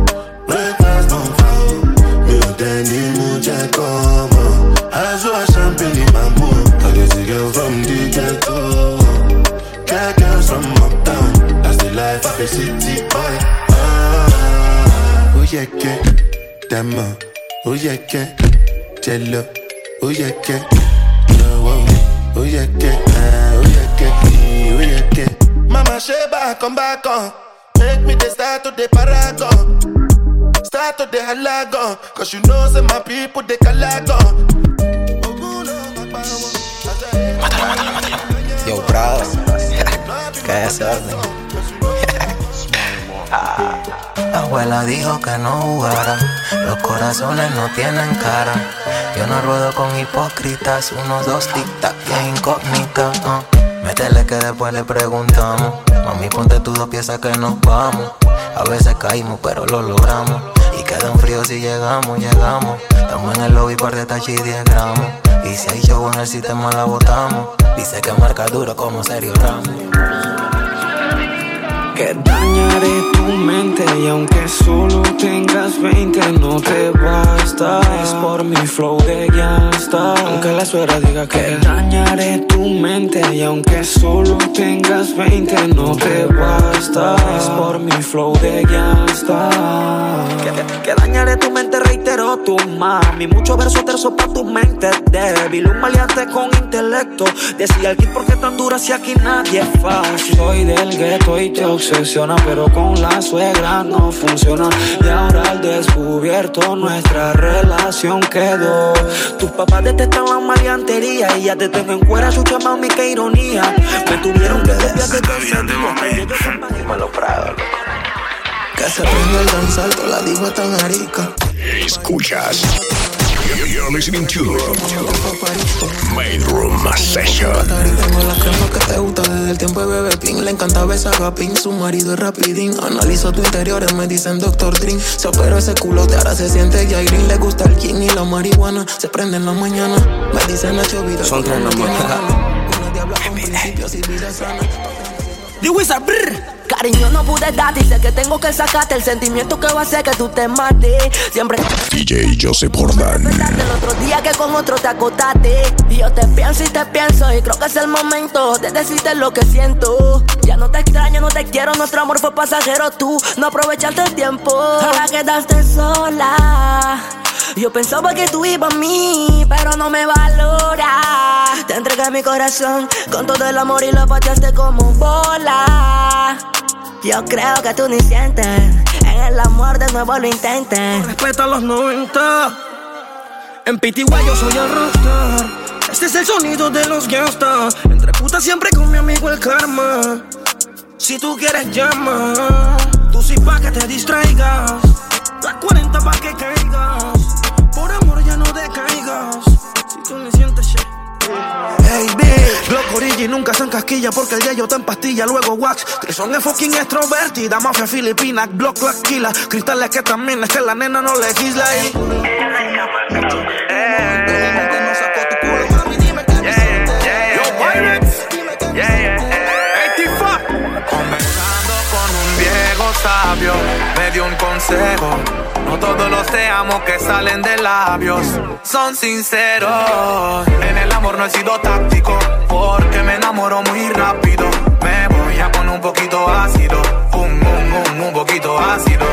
Muja come I saw a champagne in my mood. I get a girl from the ghetto. Got girls from uptown. That's the life of a city boy. Oh yeah, yeah. Dama. Oh yeah, yeah. Jello. Oh yeah, yeah. No, oh, oh yeah. Ah, oh yeah, yeah. Oh yeah, yeah. Mama Sheba, come back on. Make me the start to the paragon. Start to the halagon. Cause you know, say my people, they calagon. Yo, Prado. ¿Qué es ese orden? La abuela dijo que no jugara, los corazones no tienen cara. Yo no ruedo con hipócritas, unos dos tic-tac y es incógnita. uh. Métele que después le preguntamos. Mami, ponte tus dos piezas que nos vamos. A veces caímos, pero lo logramos. Queda un frío si llegamos, llegamos. Estamos en el lobby par de tachi 10 gramos. Y si hay show en el sistema la botamos. Dice que marca duro como Sergio Ramos. Que dañaré tu mente y aunque solo tengas 20 no te basta. Es por mi flow de gangsta Aunque la suegra diga que dañaré tu mente y aunque solo tengas 20 no te basta. Es por mi flow de gangsta que, que dañaré tu mente, reitero tu mami Mucho verso terzo pa' tu mente débil. Un maleante con intelecto. Decía el kit porque tan dura si aquí nadie es fácil. Soy del gueto y te obsesiona Pero con la suegra no funciona Y ahora al descubierto nuestra relación quedó Tus papás detestan la maleantería Y ya te tengo en cuera, chucha mami, qué ironía Me tuvieron que desviar de todo Dímelo, Prado, loco. Que se prende el danzar, la diva tan arica. Escuchas. You're listening to Main Room Session. Que te gusta desde el tiempo de bebé pin. Le encanta besar a pin, su marido es rapidín. Analizo tu interior, me dicen Doctor Dream. Se operó ese culo, ahora se siente Jairin. Le gusta el king y la marihuana. Se prende en la mañana. Me dicen Nacho Vida. Son tres nomás. Una diabla con principios y vida sana. The Wizard, brr. Cariño, no pude darte y sé que tengo que sacarte el sentimiento que va a hacer que tú te mates. Siempre DJ Joseph Jordan. el otro día que con otro te acotaste. Y yo te pienso y te pienso y creo que es el momento de decirte lo que siento. Ya no te extraño, no te quiero, nuestro amor fue pasajero. Tú no aprovechaste el tiempo. Ahora quedaste sola. Yo pensaba que tú ibas a mí, pero no me valora. Te entregué mi corazón con todo el amor y lo pateaste como bola. Yo creo que tú ni sientes. En el amor de nuevo lo intentes. Respeta los 90. En PTY yo soy el rockstar. Este es el sonido de los gangsters. Entre putas siempre con mi amigo el karma. Si tú quieres llama, tú sí pa' que te distraigas. Las 40 pa' que caigas. Si tú ni sientes. Hey, bitch, Glock Origi nunca se encasquilla porque el gallo está en pastilla, luego wax. Trison es fucking extrovertida, mafia filipina, Glock la esquila. Cristales que también es que la nena no legisla y. Conversando con un viejo sabio, me dio un consejo. No todos los te amo que salen de labios son sinceros. En el amor no he sido táctico, porque me enamoro muy rápido. Me voy a poner un poquito ácido, un, un, un, un poquito ácido.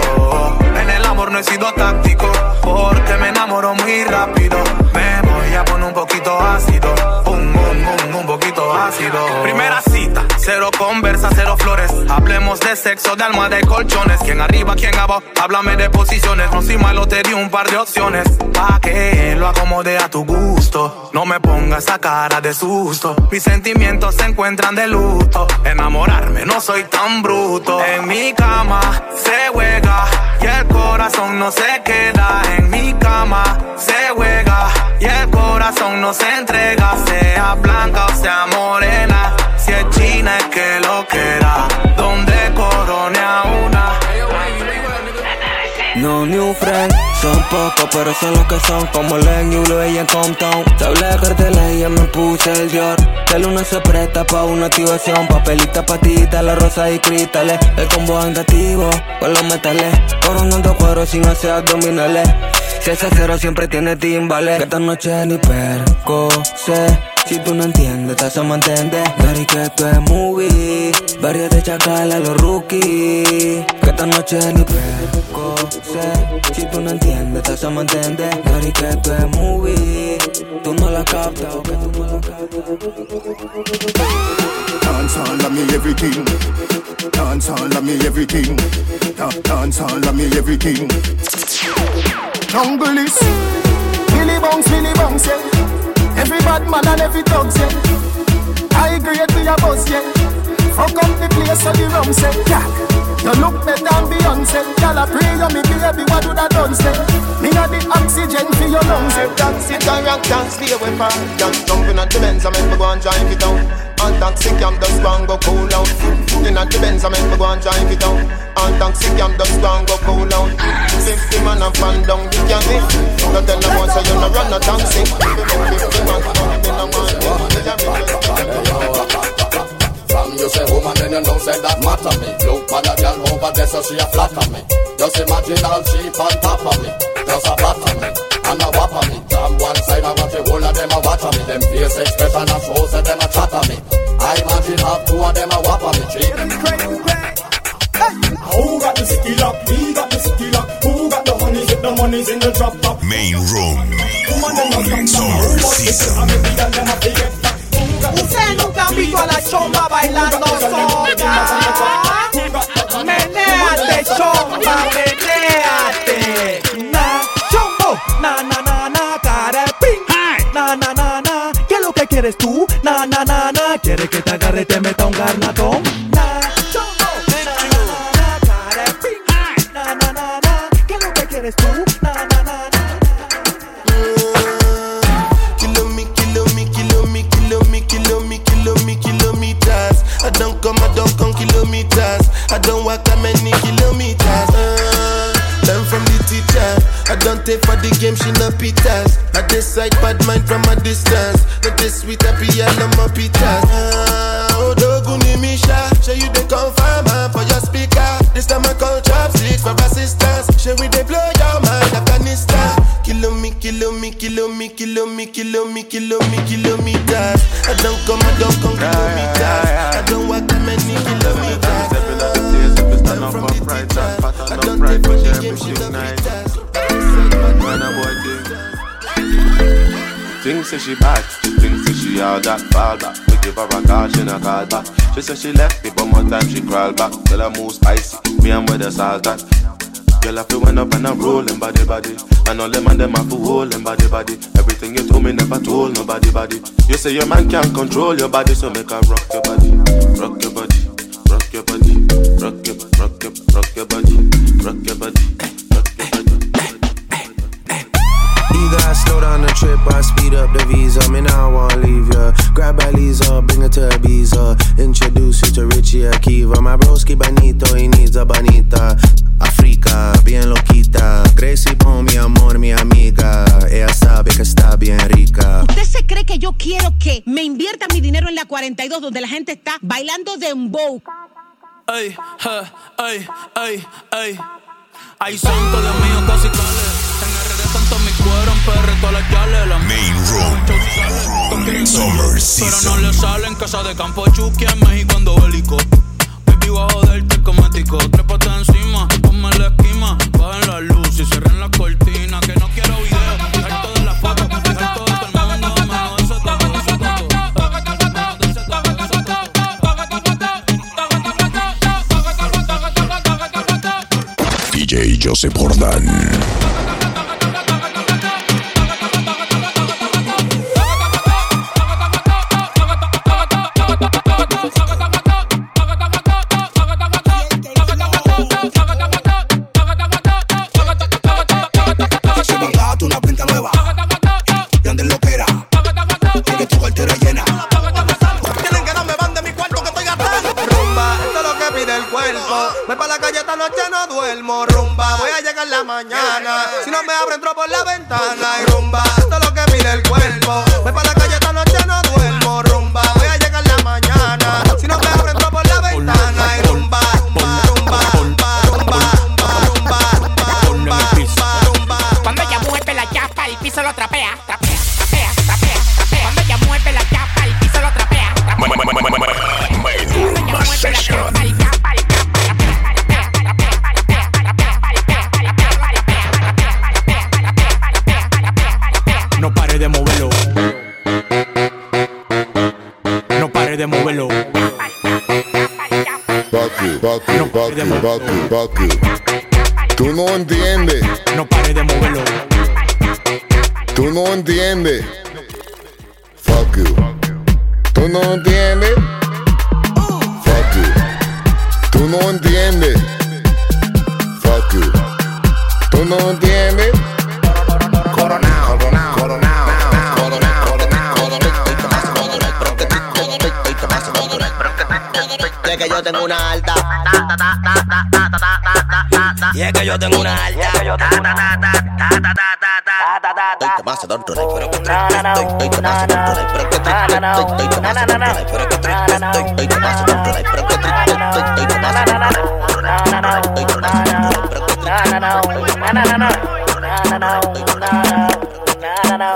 En el amor no he sido táctico, porque me enamoro muy rápido. Me voy a poner un poquito ácido, un, un, un, un poquito Primera cita, cero conversa, cero flores. Hablemos de sexo, de almohada y colchones. Quién arriba, quién abajo, háblame de posiciones. No soy malo, te di un par de opciones. Pa' que lo acomode a tu gusto. No me pongas esa cara de susto. Mis sentimientos se encuentran de luto. Enamorarme, no soy tan bruto. En mi cama se juega y el corazón no se queda. En mi cama se juega y el corazón no se entrega. Sea blanca o sea morena. Si es china es que lo quiera. Donde corone a una. No new friend, son pocos pero son los que son Como Len y Ulo y en Compton Te hablé de carteles y me puse el Dior Que luna se presta pa' una activación Papelita, patita, la rosa y cristales El combo andativo con los metales Coronando cuero sin hacer abdominales Si ese cero siempre tiene timbales Que esta noche ni perco sé si tú no entiendes, te hacemos entender Dari que esto es movie Varios de chacal a los rookies Que esta noche ni perco sé Si tú no entiendes, te hacemos entender Dari que esto es movie Tú no la captas o que tú no la captas Dance all of me everything. Dance all of me everything. Da- Dance all of me everything. Jungle is Billy Bounce, Billy Bounce, yeah. Every bad man and every dog, yeah. High grade we a buzz, yeah. Fuck up the place so the rum say, yeah. You look better than Beyonce. Y'all a pray you me baby, what would I done say? Me a the oxygen for your lungs, yeah. Dance it and rock, dance stay away from Dance jumping at the Benz, I make me go and drive it down And taxi cam just go and go cool out In at the Benz, I make me go and drive it down all taxi cam just gone go cool down. Fifty man and fan down the candy. No tell them once you no run no taxi. Fifty man, fifty man, From you say oh, woman, then you know say that matter me. Look for the girl over there, so she a flatter me. Just imagine all she on top of me, just a flatter me and a whopper me. From one side, I want the whole of them a watch me. Them face expression and shows that them a chatter me. I imagine half two of them a whopper me. Cheap. Who got the skill up? Me got the skill up. Who got the money? If the money's in the drop top. Main room. Woman, them Ustedes nunca han visto a la chomba bailando sola. Menéate, chomba, menéate. Na, chombo, na, na, na, na, ping. Na, na, na, na, ¿qué es lo que quieres tú? Na, na, na, na, ¿quieres que te agarre y te meta un garnatón? Na, chombo, na, na, na, na. Na, na, na, na, ¿qué es lo que quieres tú? I don't take for the game, she no pitas. I decide bad mind from a distance. Not this sweet happy, I love my pitas. Uh, oh, doguni misha. Show you the confirm uh, for your speaker. This time I call chopsticks for assistance. Show we they blow your mind, Afghanistan. Kilo me, kilo me, kilo me, kilo me, kilo me, kilo me, kilometers. I don't come, I don't come kilometers. I don't walk that many kilometers. Stand up upright and pattern upright for share me shit night. When Things say she bad, things say she all that fall back. We give her a call, she no call back. She say she left me, but more time she crawl back. Tell her move spicy, me and where the salt at. Girl, I feel went up and I'm rolling body body. And all them and them have to hold them body body. Everything you told me never told nobody body. You say your man can't control your body, so make her rock your body, rock your body, rock your body, rock your rock your rock your body, rock your body. Slow down the trip I speed up the visa. Me now I wanna leave ya. Grab a Lisa, bring her to Ibiza. Introduce you to Richie Akiva. My broski Benito, he needs a bonita. Africa, bien loquita. Gracie Pon, mi amor, mi amiga. Ella sabe que está bien rica. ¿Usted se cree que yo quiero que me invierta mi dinero en la 42 donde la gente está bailando dembow? Ey, ey. Ay, santo Dios mío, casi cale. En RD tanto PR todas las yales. La Main Room. Summer Pero no Season. le sale en casa de campo Chucky en México en bélico. Baby, voy a joderte cosmético. Trépate encima, ponme la esquima. Bajen la luz y cierren la cortina. Que no quiero video. Harto de la foto, harto de todo el mundo. Menos ese taco, ese taco. DJ Joseph Jordan. Voy para la calle esta noche, no duermo. Rumba, voy a llegar la mañana. Si no me abro, entro por la ventana. Y rumba, esto es lo que pide el cuerpo. No pare de moverlo. Baku, Baku, Baku, Baku, Baku. Tú no entiendes. No pare de moverlo. Tú no entiendes. Fuck you. Tú no entiendes. Fuck you. Tú no entiendes. Fuck you. Tú no entiendes. Yo tengo una alta. Y es que yo tengo una alta. Estoy tomando de pero que estoy, estoy de pero que estoy, estoy pero que estoy, estoy pero que estoy, estoy dentro de estoy de pero que que dices algo, pero estabas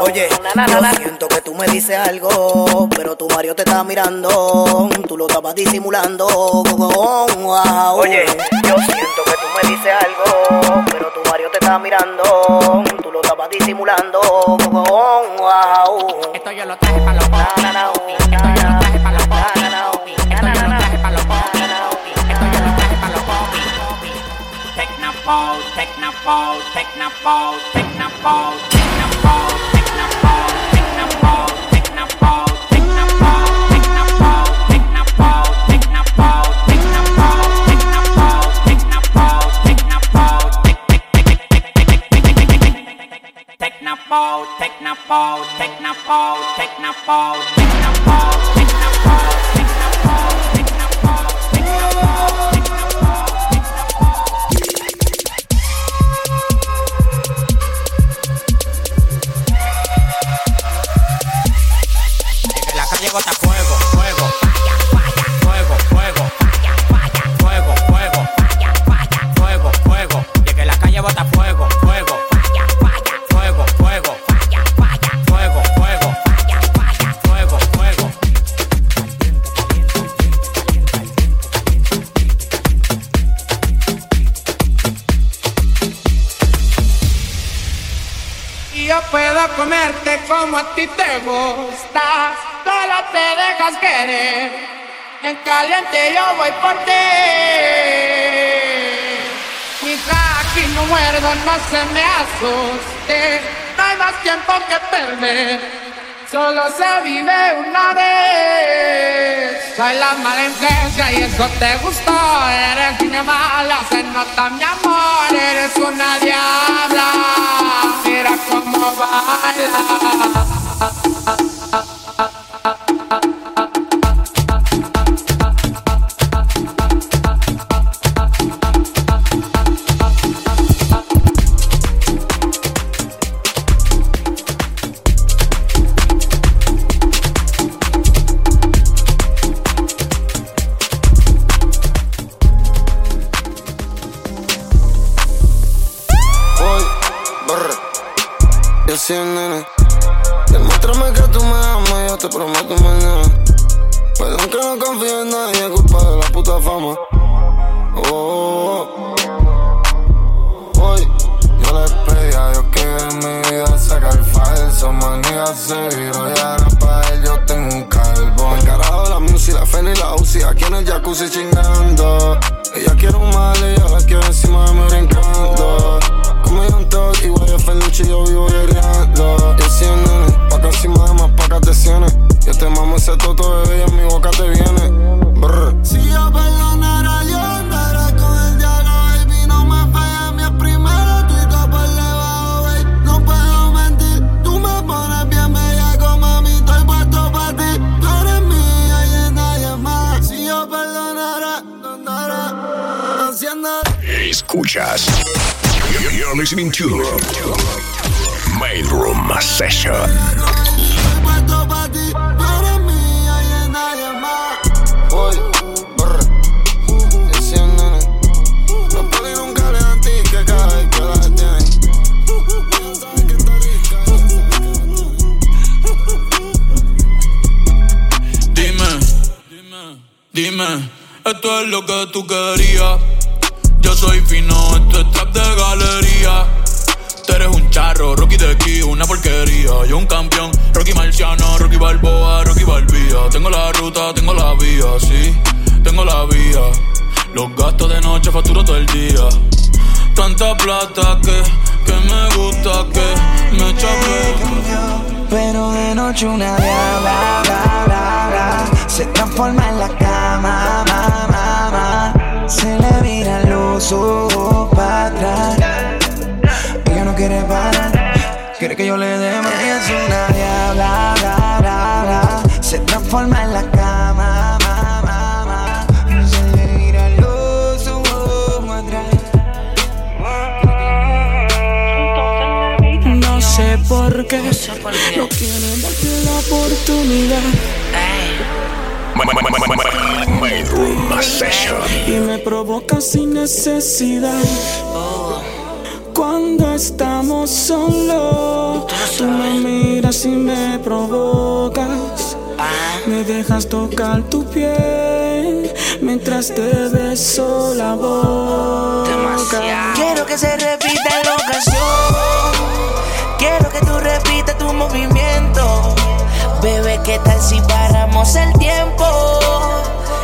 Oye, yo siento que tú me dices algo, pero tu Mario te está mirando, tú lo estabas disimulando. Oye, yo siento que tú me dices algo, pero tu Mario te está mirando, tú lo estabas disimulando. Esto yo lo traje para los Technopole, technopole, technopole, technopole. Tecnopole, Tecnopole, Tecnopole, Tecnopole, Tecnopole, Tecnopole, En la calle bota comerte como a ti te gusta, solo te dejas querer. En caliente yo voy por ti. Mija, aquí no muerdo, no se me asuste. No hay más tiempo que perder. Solo se vive una vez. Soy la mala influencia y eso te gustó. Eres niña mala, se nota mi amor. Eres una diabla. la como baila. noche una diabla, bla, bla, se transforma en la cama, ma, ma, ma. se le viran los ojos para atrás. Ella no quiere parar, quiere que yo le dé más. Es una diabla, bla, bla, se transforma en la cama, ma, ma, se le viran los atrás. No sé por qué. No oportunidad. Main Room Session. Y me provoca sin necesidad. Cuando estamos solos, tú me miras y me provocas. Me dejas tocar tu piel mientras te beso la boca. Quiero que se repita la ocasión. Quiero que tú repitas tu movimiento. Bebé, ¿qué tal si paramos el tiempo?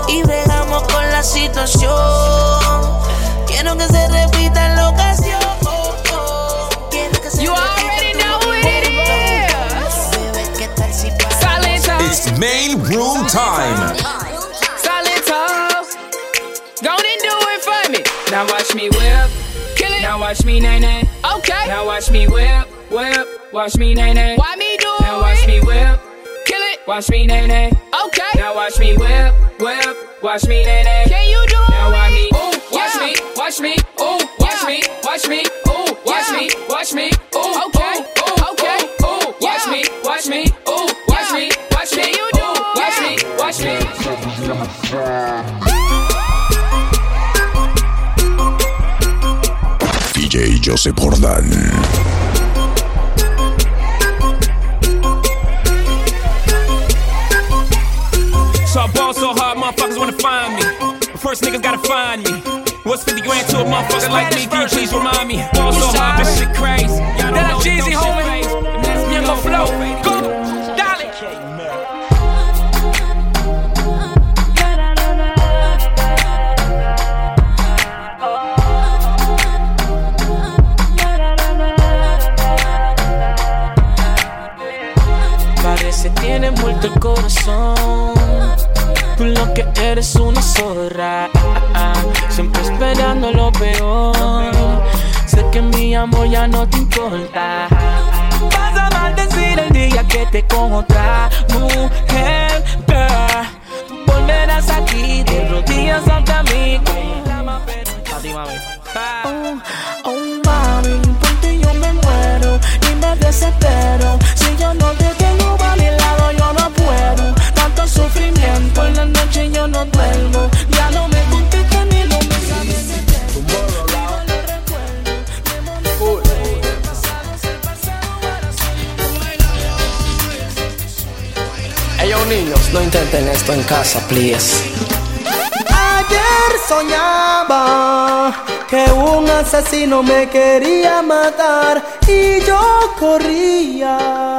Y bregamos con la situación. Quiero que se repita la ocasión. Quiero que se You already know what it is. Bebé, ¿qué tal si paramos Silent It's main room time. Silent talk. Go on and do it for me. Now watch me whip. Kill it. Now watch me nay nay. Okay. Now watch me whip, whip. Watch me nay nay. Why me do Now watch me whip. Kill it. Watch me nay nay. Okay. Now watch me whip, whip. Watch me nay nay. Can you do Now watch me. Ooh, watch me, watch me. Ooh, watch me, watch me. Ooh, watch me, watch me. Ooh, okay. Ooh, okay. Ooh, watch me, watch me. Ooh, watch me, watch me. You do Watch me, watch me. DJ Joseph Jordan. So I ball so hard, motherfuckers wanna find me. But first niggas gotta find me. What's 50 grand to a motherfucker like me? Can you please remind me? Ball so hard, this shit crazy. Y'all don't know Jeezy, homie. Young flow. Go, darling. Parece tiene muerto el corazón. Tú lo que eres una zorra. Siempre esperando lo peor. Sé que mi amor ya no te importa. Vas a maldecir el día que te con otra mujer. girl. Volverás aquí de rodillas ante mí. A ti, mami. Oh, oh, mami, por ti yo me muero y me desespero. Si yo no te tengo a mi en la noche yo no duermo. Ya no me contestas ni no me sabes de Ellos niños, no intenten esto en casa, please. Ayer soñaba que un asesino me quería matar y yo corría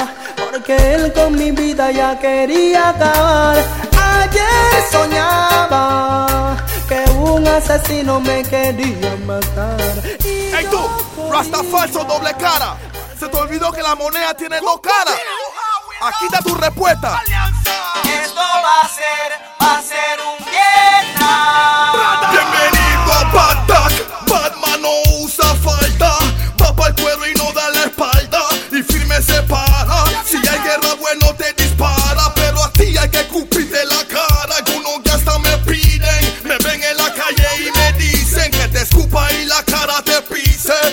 porque él con mi vida ya quería acabar. Ayer soñaba que un asesino me quería matar. ¡Ey tú! Rasta falso, doble cara. Se te olvidó que la moneda tiene dos caras. Aquí está tu respuesta. Esto va a ser, va a ser un guerra.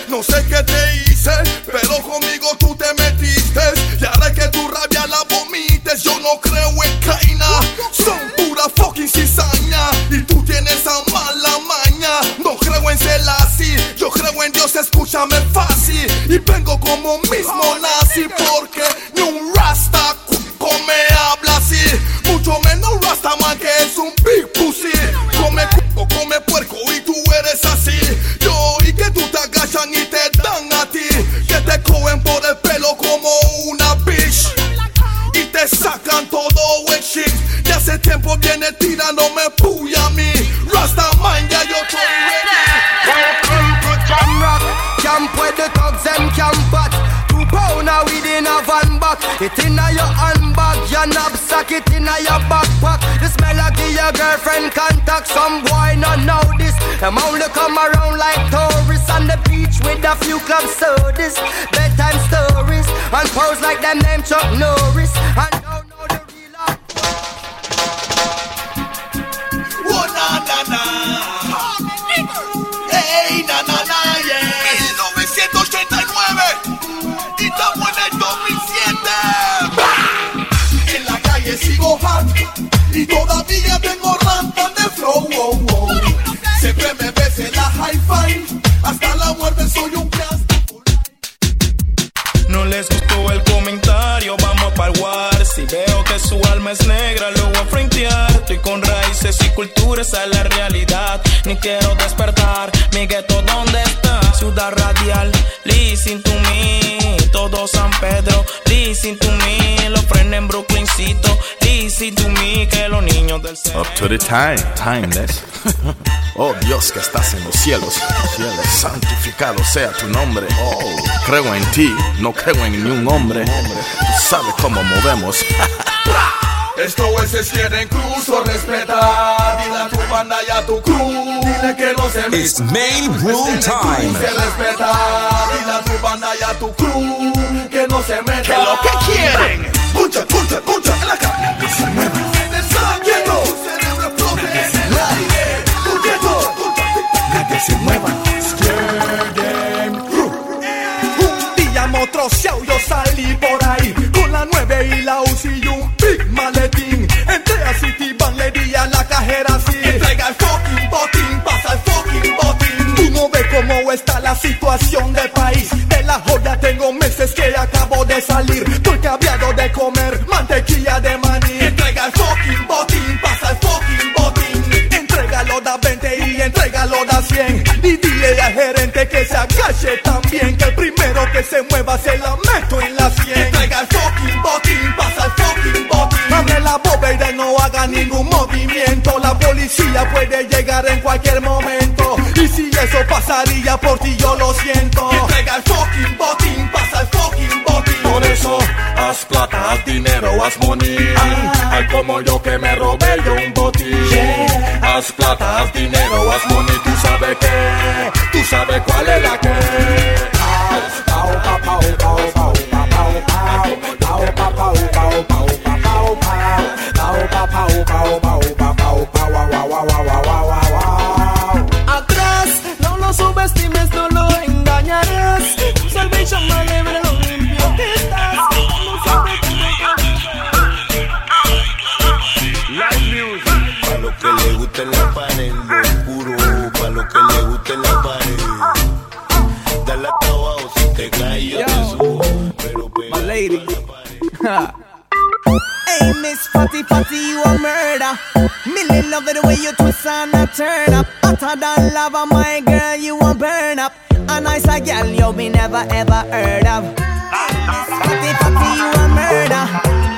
No sé qué te hice, pero conmigo tú te metiste. Y ahora que tu rabia la vomites, yo no creo en Kaina. Son pura fucking cizaña. Y tú tienes esa mala maña. No creo en Selassie, yo creo en Dios, escúchame fácil. Y vengo como mismo nazi, porque It inna your handbag, your knapsack, it inna your backpack. Smell of your girlfriend contact. Some boy not know this. Them only come around like tourists on the beach with a few club sodas, bedtime stories, and pose like them name Chuck Norris. And esa es la realidad. Ni quiero despertar, mi gueto, ¿dónde está? Ciudad radial, listen to me. Todo San Pedro, listen to me. Los frenes en Brooklyncito, listen to me. Que los niños del Up to the time, timeless. oh Dios que estás en los cielos, cielos, santificado sea tu nombre. Oh, creo en ti, no creo en ningún hombre. Tú sabes cómo movemos. Estos jueces quieren incluso respetar. Dile a tu banda y a tu crew. Dile que no se It's main room time. Se respeta. Dile a tu banda y a tu crew. Que no se meta. Que lo que quieren. Pucha, pucha, pucha en la cara. Que se muevan. Está quieto. Tu cerebro explote. Tu quieto. Que se muevan. Un día motroseado yo salí por ahí Con la 9 y la UCI y un Entrega el fucking botín, pasa el fucking botín. Tú no ves cómo está la situación del país. De la joya tengo meses que acabo de salir. Estoy cambiado de comer mantequilla de maní. Entrega el fucking botín, pasa el fucking botín. Entrégalo da 20 y entrégalo da 100 Y dile al gerente que se agache también Que el primero que se mueva se la meto en haga ningún movimiento La policía puede llegar en cualquier momento Y si eso pasaría por ti yo lo siento Entrega el fucking botín, pasa el fucking botín Por eso, haz plata, haz dinero, haz money. Hay como yo que me robé yo un botín. Haz plata, haz dinero, haz money. Tú sabes que, tú sabes cuál es la que. Fatty Fatty, you a murder. Millie love it the way you twist and a turn up. Hotter than lava, my girl, you a burn up. A nice a girl you be never ever heard of. Fatty Fatty, you a murder.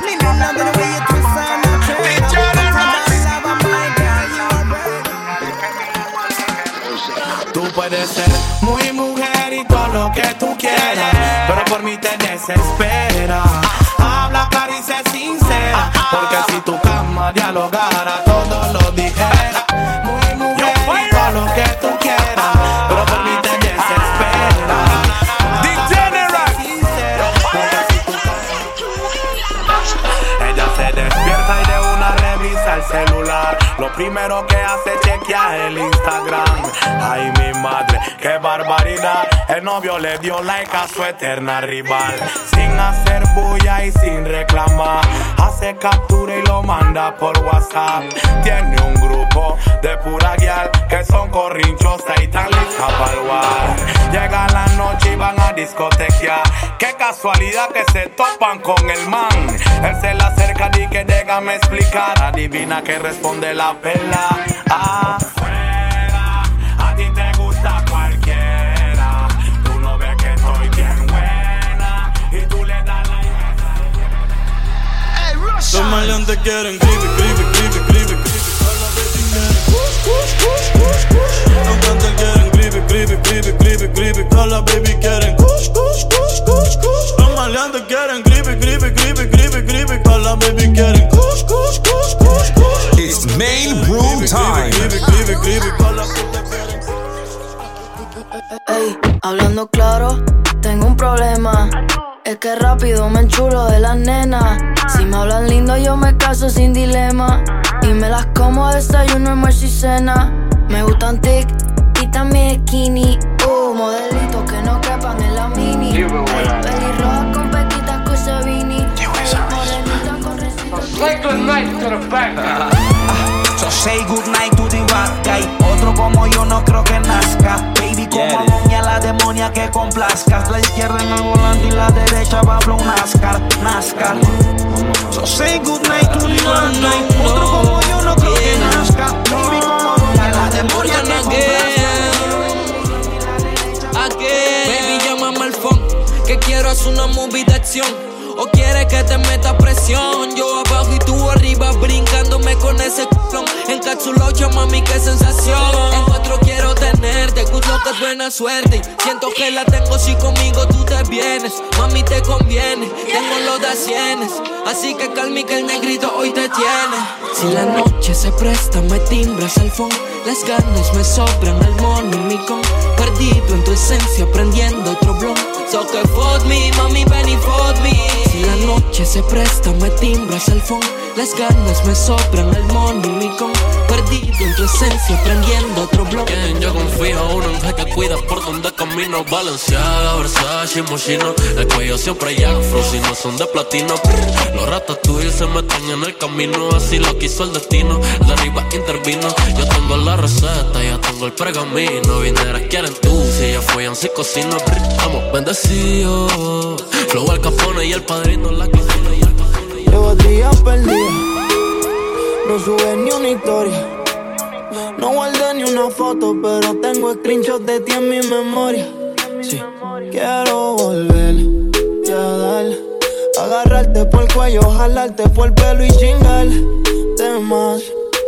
Millie love it the way you twist and a turn up. Hotter than lava, my girl, you a burn up. Tú puedes ser muy mujer y todo lo que tú quieras, pero por mí te desespera. Sincera, porque si tu cama dialogara, todo lo dijera. Muy mujer y todo lo que tú quieras, pero por mí te desespera. Ella se despierta y de una revisa el celular. Primero que hace chequear el Instagram. Ay, mi madre, qué barbaridad. El novio le dio like a su eterna rival. Sin hacer bulla y sin reclamar. Hace captura y lo manda por WhatsApp. Tiene un grupo de pura guial que son corrinchosas y tan listas para. Llega la noche y van a discotequear. Qué casualidad que se topan con el man. Él se le acerca y que déjame explicar. Adivina que responde la pela. Afuera, a ti te gusta cualquiera. Tú no ves que estoy bien buena. Y tú le das la Los maleantes quieren gribe, gribe, gribe, gribe, gribe. Los cantantes quieren gribe, gribe, gribe, gribe, gribe. Todas las baby quieren kush, kush, kush, kush, kush. Los maleantes quieren gribe, gribe, gribe, gribe, gribe. Todas las baby quieren kush, kush, kush, kush, kush. It's main room time. Gribe, gribe, gribe. Todas las putas Ey, hablando claro, tengo un problema. Es que rápido me enchulo de las nenas. Si me hablan lindo, yo me caso sin dilema. Y me las como desayuno, almuerzo y cena. Me gustan tic y también skinny. Uh, modelitos que no quepan en la mini. Ey, pelirroja con pequitas con ese beanie. Ey, morenita con So Say good night to the bad guy. Otro como yo no creo que nazca. Baby, como moña, la demonia que complazcas. La izquierda en el volante y la derecha va a un NASCAR. NASCAR. So say good night to the bad. Otro como yo no creo que nazca. Baby, como moña, la demonia que complazcas. Baby, llámame al phone. Que quiero hacer una movie de acción o quiere que te meta presión. Yo abajo y tú arriba, brincándome con ese clon. Encapsulado, ya mami, qué sensación. En cuatro quiero tenerte, good luck es buena suerte. Siento que la tengo si conmigo tú te vienes. Mami, te conviene, tengo los de. Así que calmi que el negrito hoy te tiene. Si la noche se presta, me timbras al fondo. Las ganas me sobran al morning, mi con. Perdido en tu esencia, prendiendo otro blog. So que fuck me, mami, noche se presta, me timbras al fondo. Las ganas me sobran al con. Perdido en tu esencia, prendiendo otro blog. Quien yo confío, un ángel que cuida por donde camino. Valenciaga, Versace, Moschino. El cuello siempre ya no son de platino. Los ratatouille se meten en el camino, así lo quiso el destino. El de arriba intervino. Yo tengo la receta, ya tengo el pergamino. Vineras quieren tú, si ya fue así cocino. Vamos, bendecido. Flow al capone y el padrino, la cocina y y Llevo días perdido, no sube ni una historia. No guardé ni una foto, pero tengo screenshots de ti en mi memoria. Sí, quiero volver ya darle. Agarrarte por el cuello, jalarte por el pelo y chingar de más.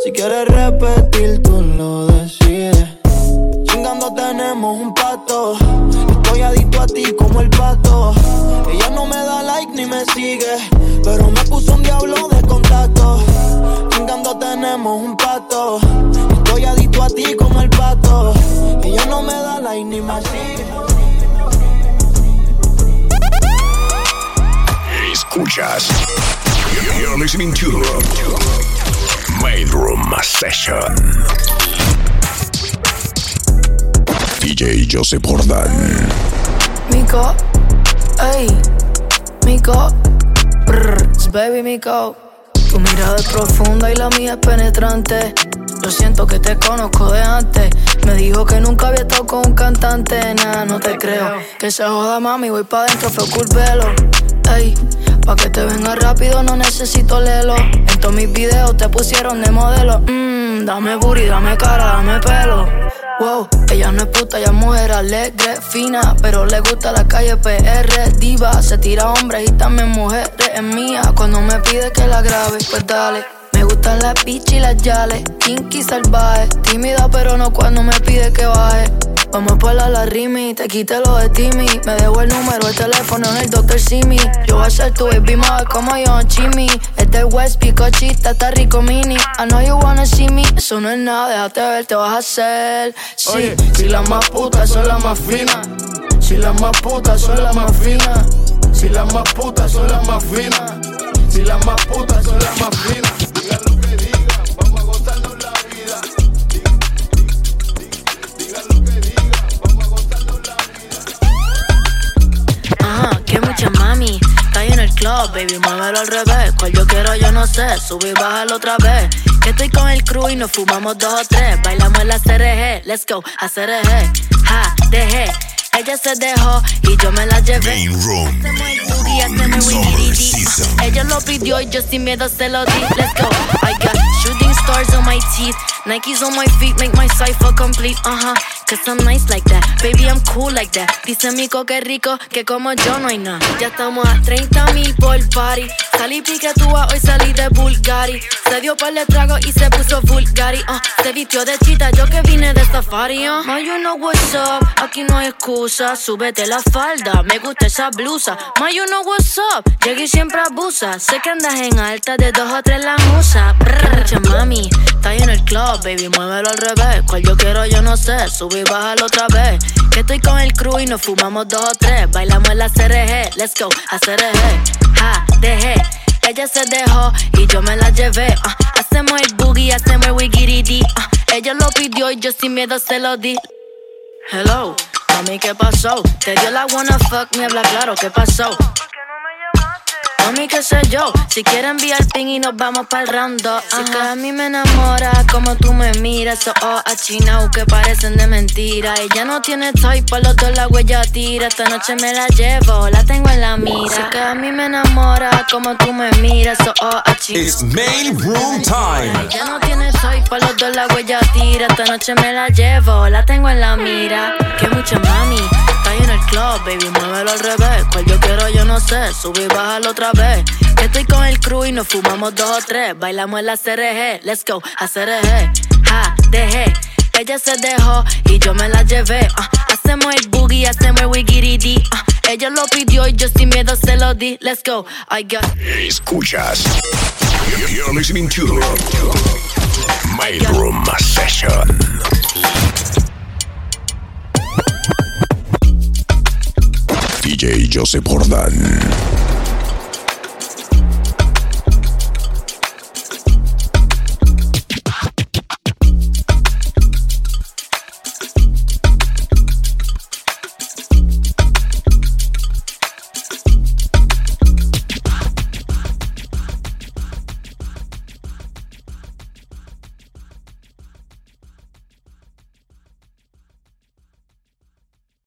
Si quieres repetir, tú lo decides. Chingando tenemos un pato. Estoy adicto a ti como el pato. Ella no me da like ni me sigue, pero me puso un diablo de contacto. Chingando tenemos un pato. Estoy adicto a ti como el pato. Ella no me da like ni me sigue. Escuchas. You're listening to Room Session. DJ Joseph Jordan. Miko, ey, Miko, brr, baby Miko. Tu mirada es profunda y la mía es penetrante. Yo siento que te conozco de antes. Me dijo que nunca había estado con un cantante. Nada, no te creo. Que se joda, mami, voy pa' dentro, fue culpelo. Ey, pa' que te venga rápido, no necesito lelo. En todos mis videos te pusieron de modelo. Mmm, dame booty, dame cara, dame pelo. Wow, ella no es puta, ella es mujer alegre, fina, pero le gusta la calle PR, diva, se tira hombres y también mujeres, es mía, cuando me pide que la grabe, pues dale. Me gustan las bitch y las yales, kinky salvaje, tímida pero no cuando me pide que baje. Vamos por la, rimi, te quité lo de Timmy. Me debo el número, el teléfono en el Dr. Simi. Yo voy a ser tu baby mother como yo en Chimmy. Es del West, picochita, está rico mini. I know you wanna see me, eso no es nada, déjate ver, te vas a hacer. Sí, Oye, si las más putas son las más finas. Si las más putas son las más finas. Si las más putas son las más finas. Si las más putas son las más finas. Baby, muévelo al revés. Cual yo quiero, yo no sé. Sube y bájalo otra vez. Que estoy con el crew y nos fumamos dos o tres. Bailamos la CRG, let's go, a CRG. Ja, dejé. Ella se dejó y yo me la llevé. Ella lo pidió y yo sin miedo se lo di. Let's go. I got shooting stars on my teeth. Nikes on my feet make my cipher complete. Uh huh. Cause I'm nice like that. Baby, I'm cool like that. Dice Mico que rico, que como yo no hay nada. Ya estamos a 30 mil por party. Salí piquetúa, hoy salí de Bulgari. Se dio par de trago y se puso Bulgari. Uh, se vistió de chita, yo que vine de safari. Uh. Ma, you know what's up. Aquí no hay excusa. Súbete la falda, me gusta esa blusa. Ma, you know what's up. Llegué y siempre abusa. Sé que andas en alta de dos o tres la musa. Brr, mucha está ahí en el club, baby, muévelo al revés. Cual yo quiero, yo no sé. Sube y bájalo otra vez. Que estoy con el crew y nos fumamos dos o tres. Bailamos en la CRG, let's go, a CRG. Ja, dejé. Ella se dejó y yo me la llevé. ah. hacemos el boogie, hacemos el wiggy ah. Ella lo pidió y yo sin miedo se lo di. Hello, mami, ¿qué pasó? Te dio la wanna fuck, me habla claro, ¿qué pasó? Mami, qué sé yo, si quieres enviar ping y nos vamos pa'l round dos, Si que a mí me enamora como tú me miras. Esos ojos achinados que parecen de mentira. Ella no tiene toy, por los dos la huella tira. Esta noche me la llevo, la tengo en la mira. Si que a mí me enamora como tú me miras. Esos ojos achinados It's main room time. ella no tiene soy, pa' los dos la huella tira. Esta noche me la llevo, la tengo en la mira. Que mucha mami, en el club, baby, muévelo al revés. Cual yo quiero, yo no sé. Sube y bájalo otra vez. Estoy con el crew y nos fumamos dos o tres. Bailamos en la CRG, let's go, a CRG. Dejé. Ella se dejó y yo me la llevé. ah. hacemos el boogie, hacemos el wiggy uh. Ella lo pidió y yo sin miedo se lo di. Let's go, I got. Escuchas. You're listening to My Room Session. DJ Joseph Jordan.